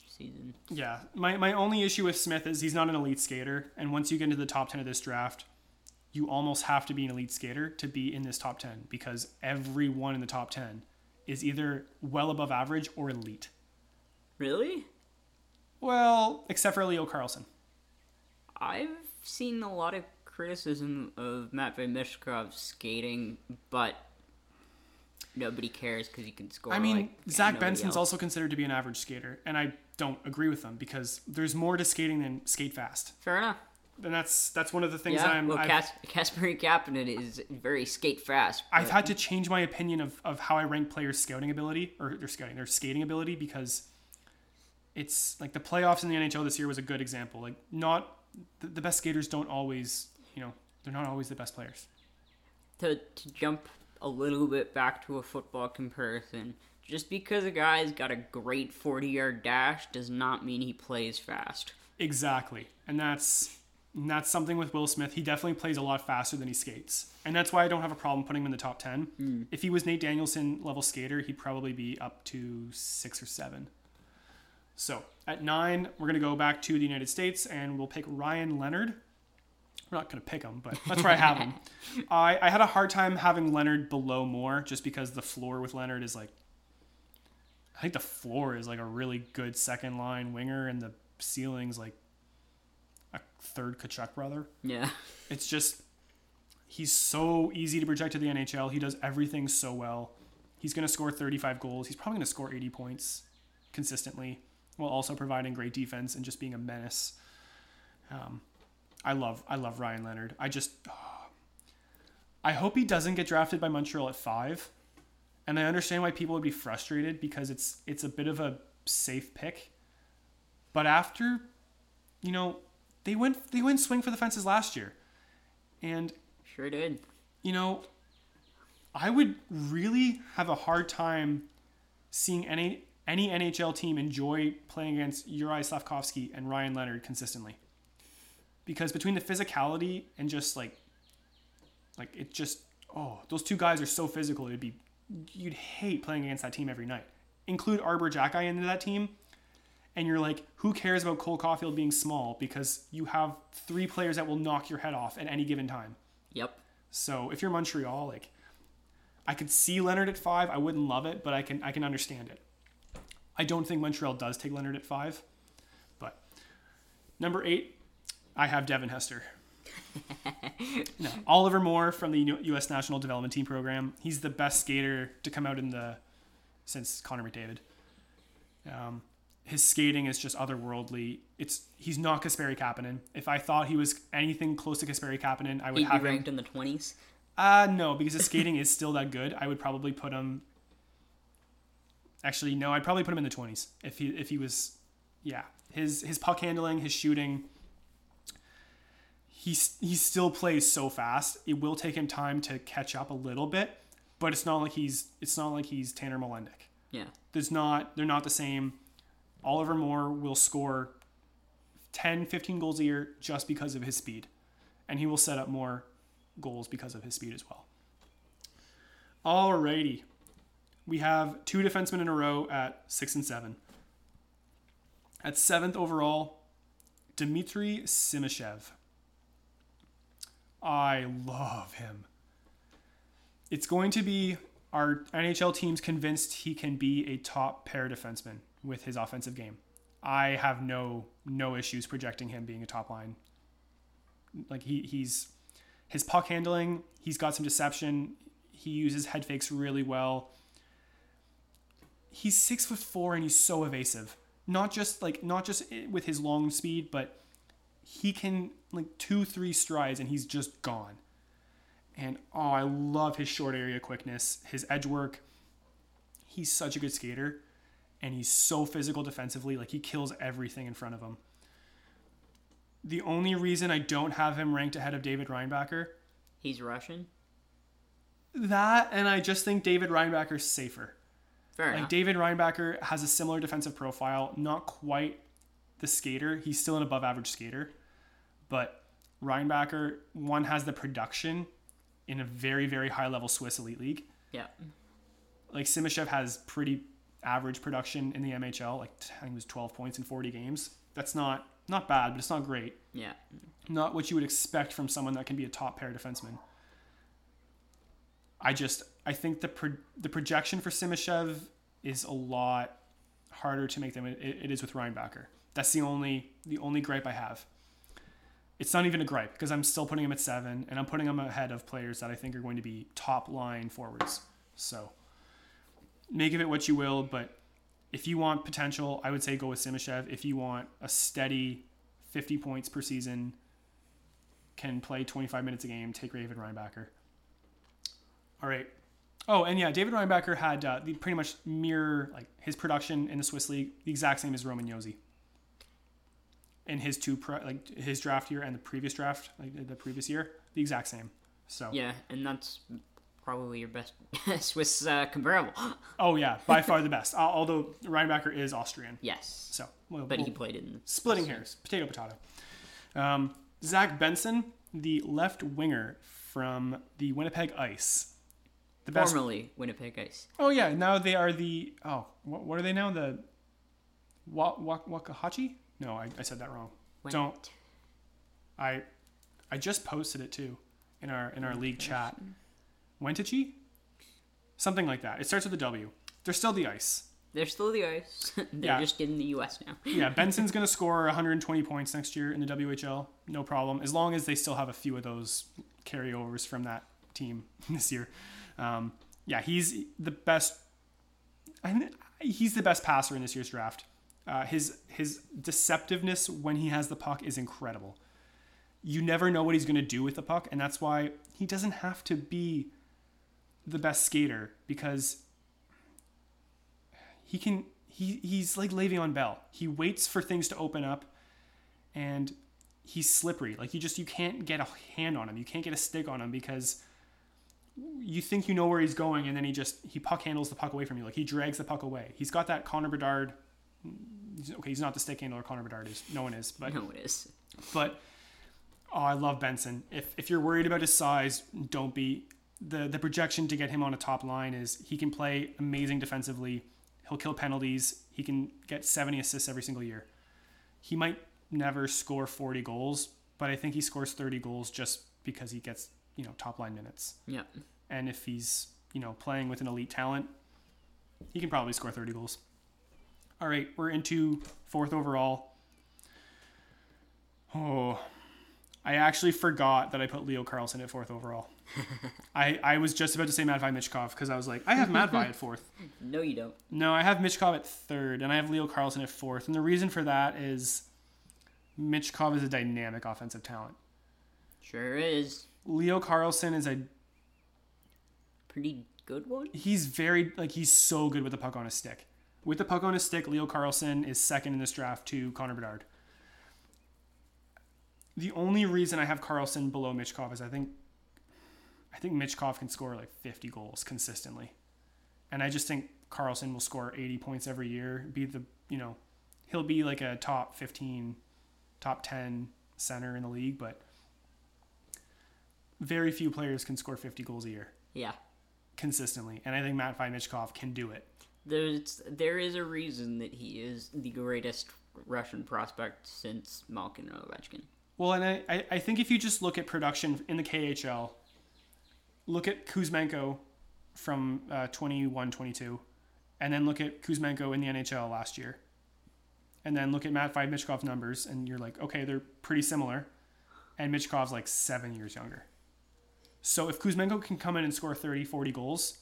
season. yeah. My my only issue with Smith is he's not an elite skater, and once you get into the top ten of this draft, you almost have to be an elite skater to be in this top ten because everyone in the top ten is either well above average or elite. Really? Well, except for Leo Carlsson. I've seen a lot of criticism of Matvey Michkov's skating, but nobody cares because he can score. I mean, like Zach Benson's else. also considered to be an average skater, and I don't agree with them because there's more to skating than skate fast, fair enough. and that's that's one of the things Yeah, I'm. well, I've, Kapanen is very skate fast. I've had to change my opinion of, of how I rank players' scouting ability or their scouting, their skating ability because it's like the playoffs in the NHL this year was a good example. Like, not the, the best skaters don't always, you know, they're not always the best players. to, to jump a little bit back to a football comparison, just because a guy's got a great 40 yard dash does not mean he plays fast. Exactly. And that's and that's something with Will Smith. He definitely plays a lot faster than he skates. And that's why I don't have a problem putting him in the top 10. Hmm. If he was Nate Danielson level skater, he'd probably be up to 6 or 7. So, at 9, we're going to go back to the United States and we'll pick Ryan Leonard. We're not going to pick him, but that's where I have him. I, I had a hard time having Leonard below more just because the floor with Leonard is like I think the floor is like a really good second line winger, and the ceiling's like a third Tkachuk brother. Yeah. It's just he's so easy to project to the NHL. He does everything so well. He's going to score 35 goals. He's probably going to score 80 points consistently, while also providing great defense and just being a menace. Um, I love I love Ryan Leonard. I just I hope he doesn't get drafted by Montreal at five. And I understand why people would be frustrated because it's it's a bit of a safe pick. But after, you know, they went they went swing for the fences last year. And Sure did. you know, I would really have a hard time seeing any any NHL team enjoy playing against Juraj Slafkovský and Ryan Leonard consistently. Because between the physicality and just like like it just oh, those two guys are so physical it'd be you'd hate playing against that team every night. Include Arber Xhekaj into that team, and you're like, who cares about Cole Caufield being small? Because you have three players that will knock your head off at any given time. Yep. So if you're Montreal, like I could see Leonard at five. I wouldn't love it, but I can I can understand it. I don't think Montreal does take Leonard at five. But number eight, I have Devin Hester. no, Oliver Moore from the U.S. National Development Team program. He's the best skater to come out in the since Connor McDavid. Um, his skating is just otherworldly. It's he's not Kasperi Kapanen. If I thought he was anything close to Kasperi Kapanen, I would He'd be have him ranked in the 20s. uh no, because his skating is still that good. I would probably put him. Actually, no, I'd probably put him in the twenties if he if he was, yeah. His his puck handling, his shooting, he's he still plays so fast. It will take him time to catch up a little bit, but it's not like he's it's not like he's Tanner Molendyk. Yeah. There's not they're not the same. Oliver Moore will score 10, 15 goals a year just because of his speed. And he will set up more goals because of his speed as well. Alrighty. We have two defensemen in a row at six and seven. At seventh overall, Dmitry Simashev. I love him. It's going to be our NHL team's convinced he can be a top pair defenseman with his offensive game. I have no no issues projecting him being a top line. Like he he's his puck handling, he's got some deception. He uses head fakes really well. He's six foot four and he's so evasive. Not just like not just with his long speed, but he can like two three strides and he's just gone. And oh, I love his short area quickness, his edge work. He's such a good skater and he's so physical defensively. Like he kills everything in front of him. The only reason I don't have him ranked ahead of David Reinbacher, He's Russian. that and I just think David Reinbacher's safer. Fair Like enough. David Reinbacher has a similar defensive profile, not quite the skater. He's still an above average skater, but Reinbacher one has the production in a very very high level Swiss elite league. yeah. Like Simashev has pretty average production in the MHL. Like I think it was 12 points in 40 games. That's not not bad, but it's not great. Yeah. Not what you would expect from someone that can be a top pair defenseman. I just I think the pro, the projection for Simashev is a lot harder to make than it, it is with Reinbacher. That's the only the only gripe I have. It's not even a gripe because I'm still putting him at seven, and I'm putting him ahead of players that I think are going to be top line forwards. So make of it what you will, but if you want potential, I would say go with Simashev. If you want a steady 50 points per season, can play 25 minutes a game, take Raven Reinbacher. All right. Oh, and yeah, David Reinbacher had uh, the pretty much mirror like his production in the Swiss league, the exact same as Roman Josi. In his two pre- like his draft year and the previous draft, like the previous year, the exact same. So Yeah, and that's probably your best Swiss uh, comparable. oh yeah, by far the best. Al- Although Reinbacher is Austrian, yes. so we'll, But we'll- he played in splitting hairs, potato potato. Um, Zach Benson, the left winger from the Winnipeg Ice, the best. formerly Winnipeg Ice. Oh yeah, now they are the oh what, what are they now the Wa, Wa, Wakahachi? No, I, I said that wrong. Don't. I I just posted it too in our in our mm, league chat. Wentichi? Something like that. It starts with a W. They're still the Ice. They're still the Ice. They're Yeah. just in the U.S. now. yeah, Benson's going to score 120 points next year in the WHL. No problem. As long as they still have a few of those carryovers from that team this year. Um, yeah, he's the best. He's the best passer in this year's draft. Uh, his his deceptiveness when he has the puck is incredible. You never know what he's going to do with the puck, and that's why he doesn't have to be the best skater because he can he he's like Le'Veon Bell. He waits for things to open up and he's slippery. Like you just you can't get a hand on him. You can't get a stick on him because you think you know where he's going and then he just he puck handles the puck away from you. Like he drags the puck away. He's got that Connor Bedard okay, he's not the stick handler Connor Bedard is. No one is. But No, it is. but oh, I love Benson. If if you're worried about his size, don't be. the The projection to get him on a top line is he can play amazing defensively. He'll kill penalties. He can get 70 assists every single year. He might never score 40 goals, but I think he scores 30 goals just because he gets you know top line minutes. Yeah. And if he's you know playing with an elite talent, he can probably score 30 goals. All right, we're into fourth overall. Oh, I actually forgot that I put Leo Carlsson at fourth overall. I, I was just about to say Matvei Michkov because I was like, I have Matvei at fourth. No, you don't. No, I have Michkov at third, and I have Leo Carlsson at fourth. And the reason for that is Michkov is a dynamic offensive talent. Sure is. Leo Carlsson is a Pretty good one. he's very like he's so good with the puck on his stick. With the puck on his stick, Leo Carlsson is second in this draft to Connor Bedard. the only reason I have Carlsson below Michkov is I think I think Michkov can score like 50 goals consistently. And I just think Carlsson will score 80 points every year, be the, you know, he'll be like a top 15, top 10 center in the league, but very few players can score 50 goals a year Yeah. consistently. And I think Matvei Michkov can do it. There's there is a reason that he is the greatest Russian prospect since Malkin and Ovechkin. Well, and I, I, I think if you just look at production in the KHL, look at Kuzmenko from uh, 21 22, and then look at Kuzmenko in the NHL last year, and then look at Matvei Michkov's numbers, and you're like, okay, they're pretty similar, and Michkov's like seven years younger. So if Kuzmenko can come in and score 30, 40 goals,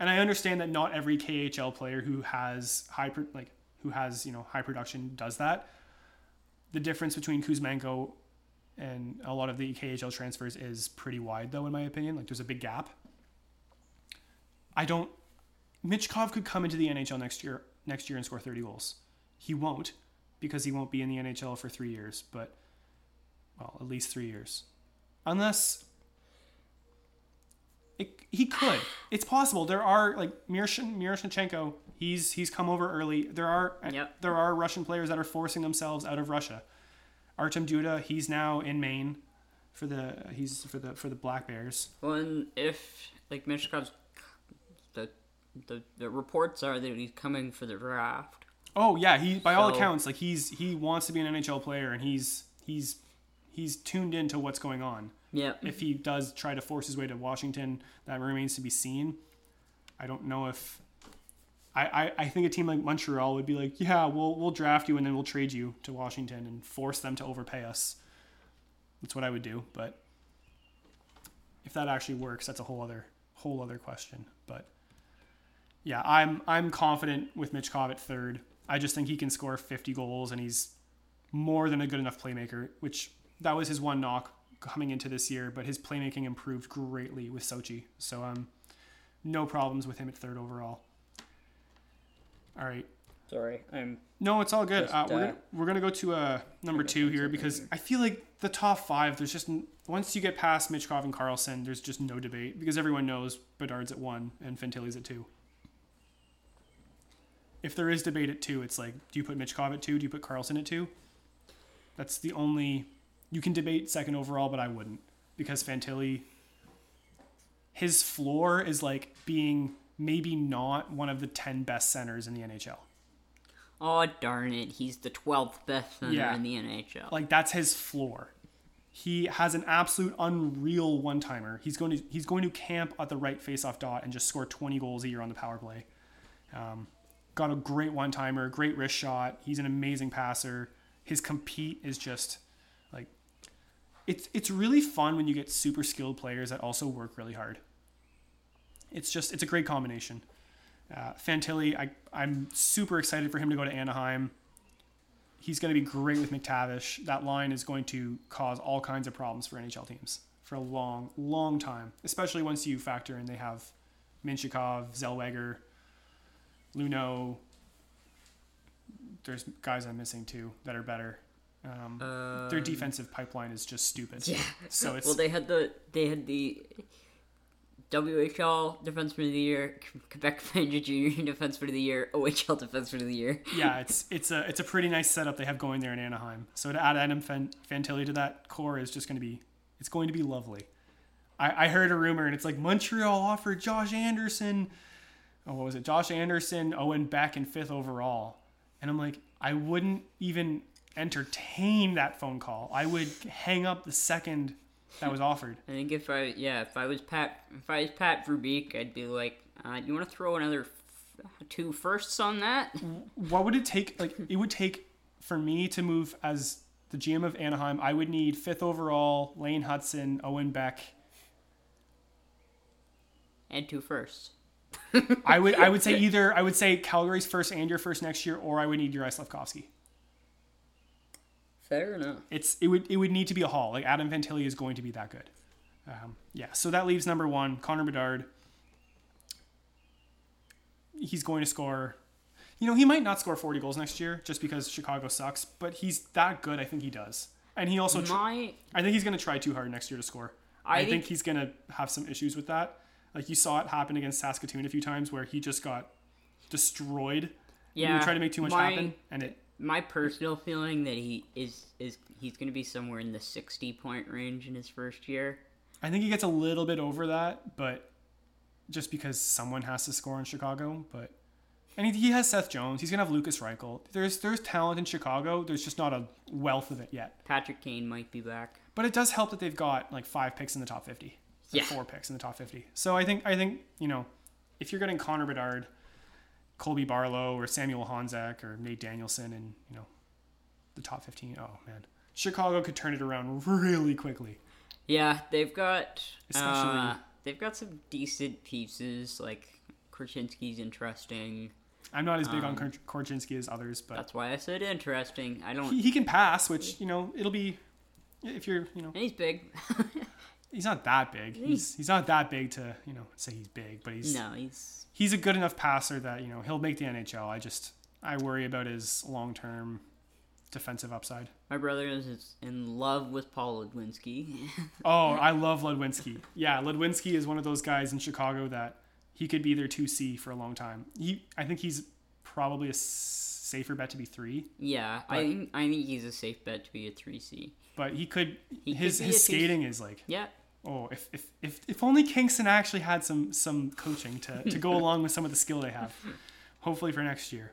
and I understand that not every KHL player who has high like who has you know high production does that. The difference between Kuzmenko and a lot of the KHL transfers is pretty wide, though, in my opinion. Like, there's a big gap. I don't. Michkov could come into the NHL next year, next year and score 30 goals. He won't, because he won't be in the NHL for three years. But, well, at least three years, unless. It, he could. It's possible. There are like Mirosh- Miroshnichenko. He's he's come over early. There are Yep. there are Russian players that are forcing themselves out of Russia. Artem Duda, he's now in Maine for the he's for the for the Black Bears. Well, and if like Michkov's, the the the reports are that he's coming for the draft. Oh yeah, he by all accounts like he's he wants to be an NHL player and he's he's he's tuned into what's going on. Yeah. If he does try to force his way to Washington, that remains to be seen. I don't know if I, I, I think a team like Montreal would be like, yeah, we'll we'll draft you and then we'll trade you to Washington and force them to overpay us. That's what I would do, but if that actually works, that's a whole other whole other question. But yeah, I'm I'm confident with Michkov at third. I just think he can score 50 goals and he's more than a good enough playmaker, which that was his one knock coming into this year, but his playmaking improved greatly with Sochi. So um no problems with him at third overall. All right. Sorry, I'm. No, it's all good. Just, uh, we're, uh, gonna, we're gonna go to uh, number two here because I feel like the top five. There's just once you get past Michkov and Carlsson, there's just no debate because everyone knows Bedard's at one and Fantilli's at two. If there is debate at two, it's like, do you put Michkov at two? Do you put Carlsson at two? That's the only you can debate second overall, but I wouldn't because Fantilli. His floor is like being maybe not one of the ten best centers in the NHL. Oh darn it! He's the twelfth best center Yeah. in the NHL. Like that's his floor. He has an absolute unreal one timer. He's going to he's going to camp at the right face-off dot and just score 20 goals a year on the power play. Um, got a great one timer, great wrist shot. He's an amazing passer. His compete is just it's it's really fun when you get super skilled players that also work really hard. It's just it's a great combination. Uh, Fantilli, I I'm super excited for him to go to Anaheim he's going to be great with McTavish. That line is going to cause all kinds of problems for NHL teams for a long, long time, especially once you factor in they have Mintyukov, Zellweger, Luneau. There's guys I'm missing too that are better. Um, their Um, defensive pipeline is just stupid. Yeah. So it's Well, they had the they had the WHL Defenseman of the Year, Quebec Ranger Junior Defenseman of the Year, OHL Defenseman of the Year. yeah, it's it's a it's a pretty nice setup they have going there in Anaheim. So to add Adam Fantilli to that core is just going to be it's going to be lovely. I, I heard a rumor and it's like Montreal offered Josh Anderson. Oh, what was it? Josh Anderson, Owen Beck, and fifth overall. And I'm like, I wouldn't even entertain that phone call. I would hang up the second that was offered. I think if I yeah if I was Pat if I was Pat Verbeek, I'd be like, uh, you want to throw another f- two firsts on that? what would it take like it would take for me to move as the GM of Anaheim I would need fifth overall Lane Hutson Owen Beck And two firsts. I would I would say either I would say Calgary's first and your first next year or I would need Uri Slafkovsky Fair enough. it's it would it would need to be a haul like Adam Fantilli is going to be that good um, yeah so that leaves number one Connor Bedard he's going to score you know he might not score 40 goals next year just because Chicago sucks but he's that good I think he does And he also, tr- My I think he's going to try too hard next year to score. I I, think, think- he's going to have some issues with that. Like you saw it happen against Saskatoon a few times where he just got destroyed. yeah, he tried to make too much my, happen, and it. My personal feeling that he is is he's going to be somewhere in the sixty point range in his first year. I think he gets a little bit over that, but just because someone has to score in Chicago, but. And he, he has Seth Jones. He's gonna have Lukas Reichel. There's there's talent in Chicago. There's just not a wealth of it yet. Patrick Kane might be back. But it does help that they've got like five picks in the top fifty. Like Yeah. Four picks in the top fifty. So I think I think, you know, if you're getting Connor Bedard, Colby Barlow or Samuel Honzek or Nate Danielson and, you know, the top 15 oh man. Chicago could turn it around really quickly. Yeah, they've got Especially- uh, they've got some decent pieces. Like Korchinski's interesting. I'm not as big on Um, Kor- Korchinski as others, but That's why I said interesting. I don't. he, he can pass, which, you know, it'll be if you're, you know, and he's big. he's not that big. He's he's not that big to, you know, say he's big, but he's no, he's he's a good enough passer that you know he'll make the NHL. I just I worry about his long term defensive upside. my brother is in love with Paul Ludwinski. Oh, I love Ludwinski. Yeah, Ludwinski is one of those guys in Chicago that he could be their two C for a long time. He I think he's probably a safer bet to be three, yeah, I think I think he's a safe bet to be a three C. but he could He his could his skating is like Yeah, oh if if if, if only Kingston actually had some some coaching to to go along with some of the skill they have. Hopefully for next year.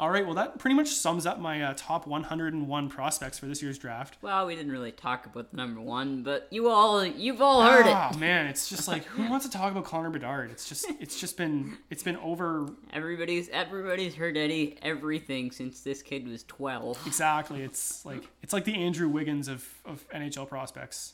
All right, well that pretty much sums up my uh, top 101 prospects for this year's draft. well, we didn't really talk about the number one, but you all you've all heard it. Ah, man, it's just like who wants to talk about Connor Bedard? It's just it's just been it's been over Everybody's everybody's heard Eddie everything since this kid was twelve. exactly. It's like it's like the Andrew Wiggins of of NHL prospects.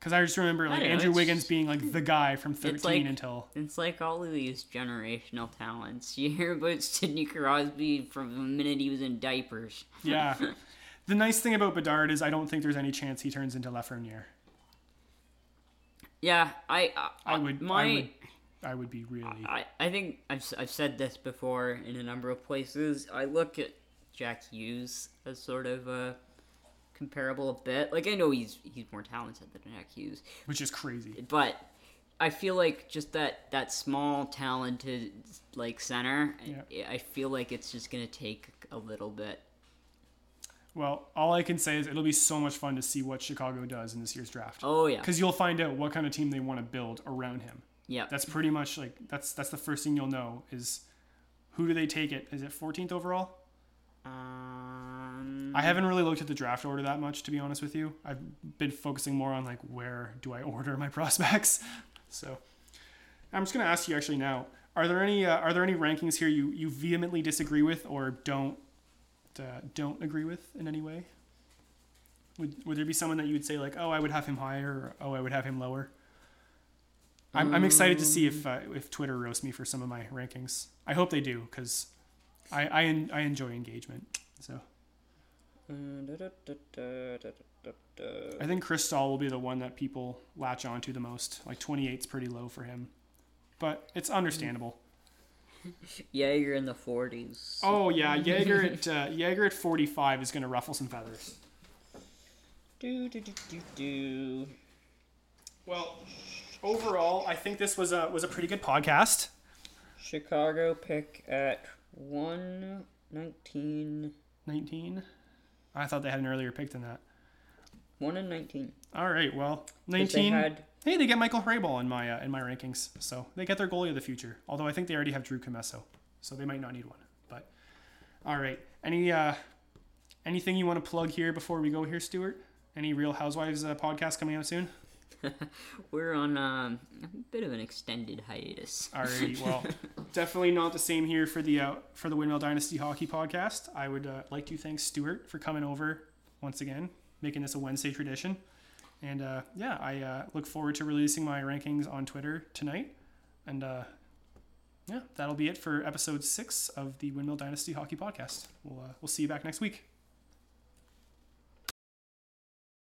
Cuz I just remember like know, Andrew Wiggins being like the guy from 13 like- until It's like all of these generational talents. You hear about Sidney Crosby from the minute he was in diapers. yeah. The nice thing about Bedard is I don't think there's any chance he turns into Lafreniere. Yeah, I I, I would my I would I would be really I, I think I've, I've said this before in a number of places. I look at Jack Hughes as sort of a comparable a bit. Like I know he's he's more talented than Jack Hughes, which is crazy. but I feel like just that that small talented like center. Yeah. I feel like it's just gonna take a little bit. Well, all I can say is it'll be so much fun to see what Chicago does in this year's draft. Oh yeah, Because you'll find out what kind of team they want to build around him. yeah. That's pretty much like that's that's the first thing you'll know is who do they take it? Is it 14th overall? Uh, Um, I haven't really looked at the draft order that much to be honest with you. I've been focusing more on like where do I order my prospects. So I'm just gonna ask you actually now. Are there any uh, are there any rankings here you, you vehemently disagree with or don't uh, don't agree with in any way? Would, would there be someone that you would say like oh I would have him higher or oh I would have him lower? I'm, I'm excited to see if uh, if Twitter roasts me for some of my rankings. I hope they do because I I, en- I enjoy engagement. So I think Chris Stahl will be the one that people latch onto the most. Like 28 is pretty low for him, but it's understandable. Yager in the forties. Oh yeah, Yager at uh, Yager at 45 is going to ruffle some feathers. Do, do, do, do, do. Well, overall, I think this was a was a pretty good podcast. Chicago pick at one nineteen. 19. I thought they had an earlier pick than that. One and nineteen. All right, well, 'Cause They 19. had Hey, they get Michael Hrabal in my uh, in my rankings, so they get their goalie of the future. Although I think they already have Drew Commesso, so they might not need one. But all right, any uh, anything you want to plug here before we go here, Stuart? Any Real Housewives uh, podcast coming out soon? we're on um, a bit of an extended hiatus. All right, well, definitely not the same here for the uh, for the Windmill Dynasty Hockey podcast. I would uh, like to thank Stuart for coming over once again, making this a Wednesday tradition. And uh, yeah, I uh, look forward to releasing my rankings on Twitter tonight. And uh, yeah, that'll be it for episode six of the Windmill Dynasty Hockey podcast. We'll uh, we'll see you back next week.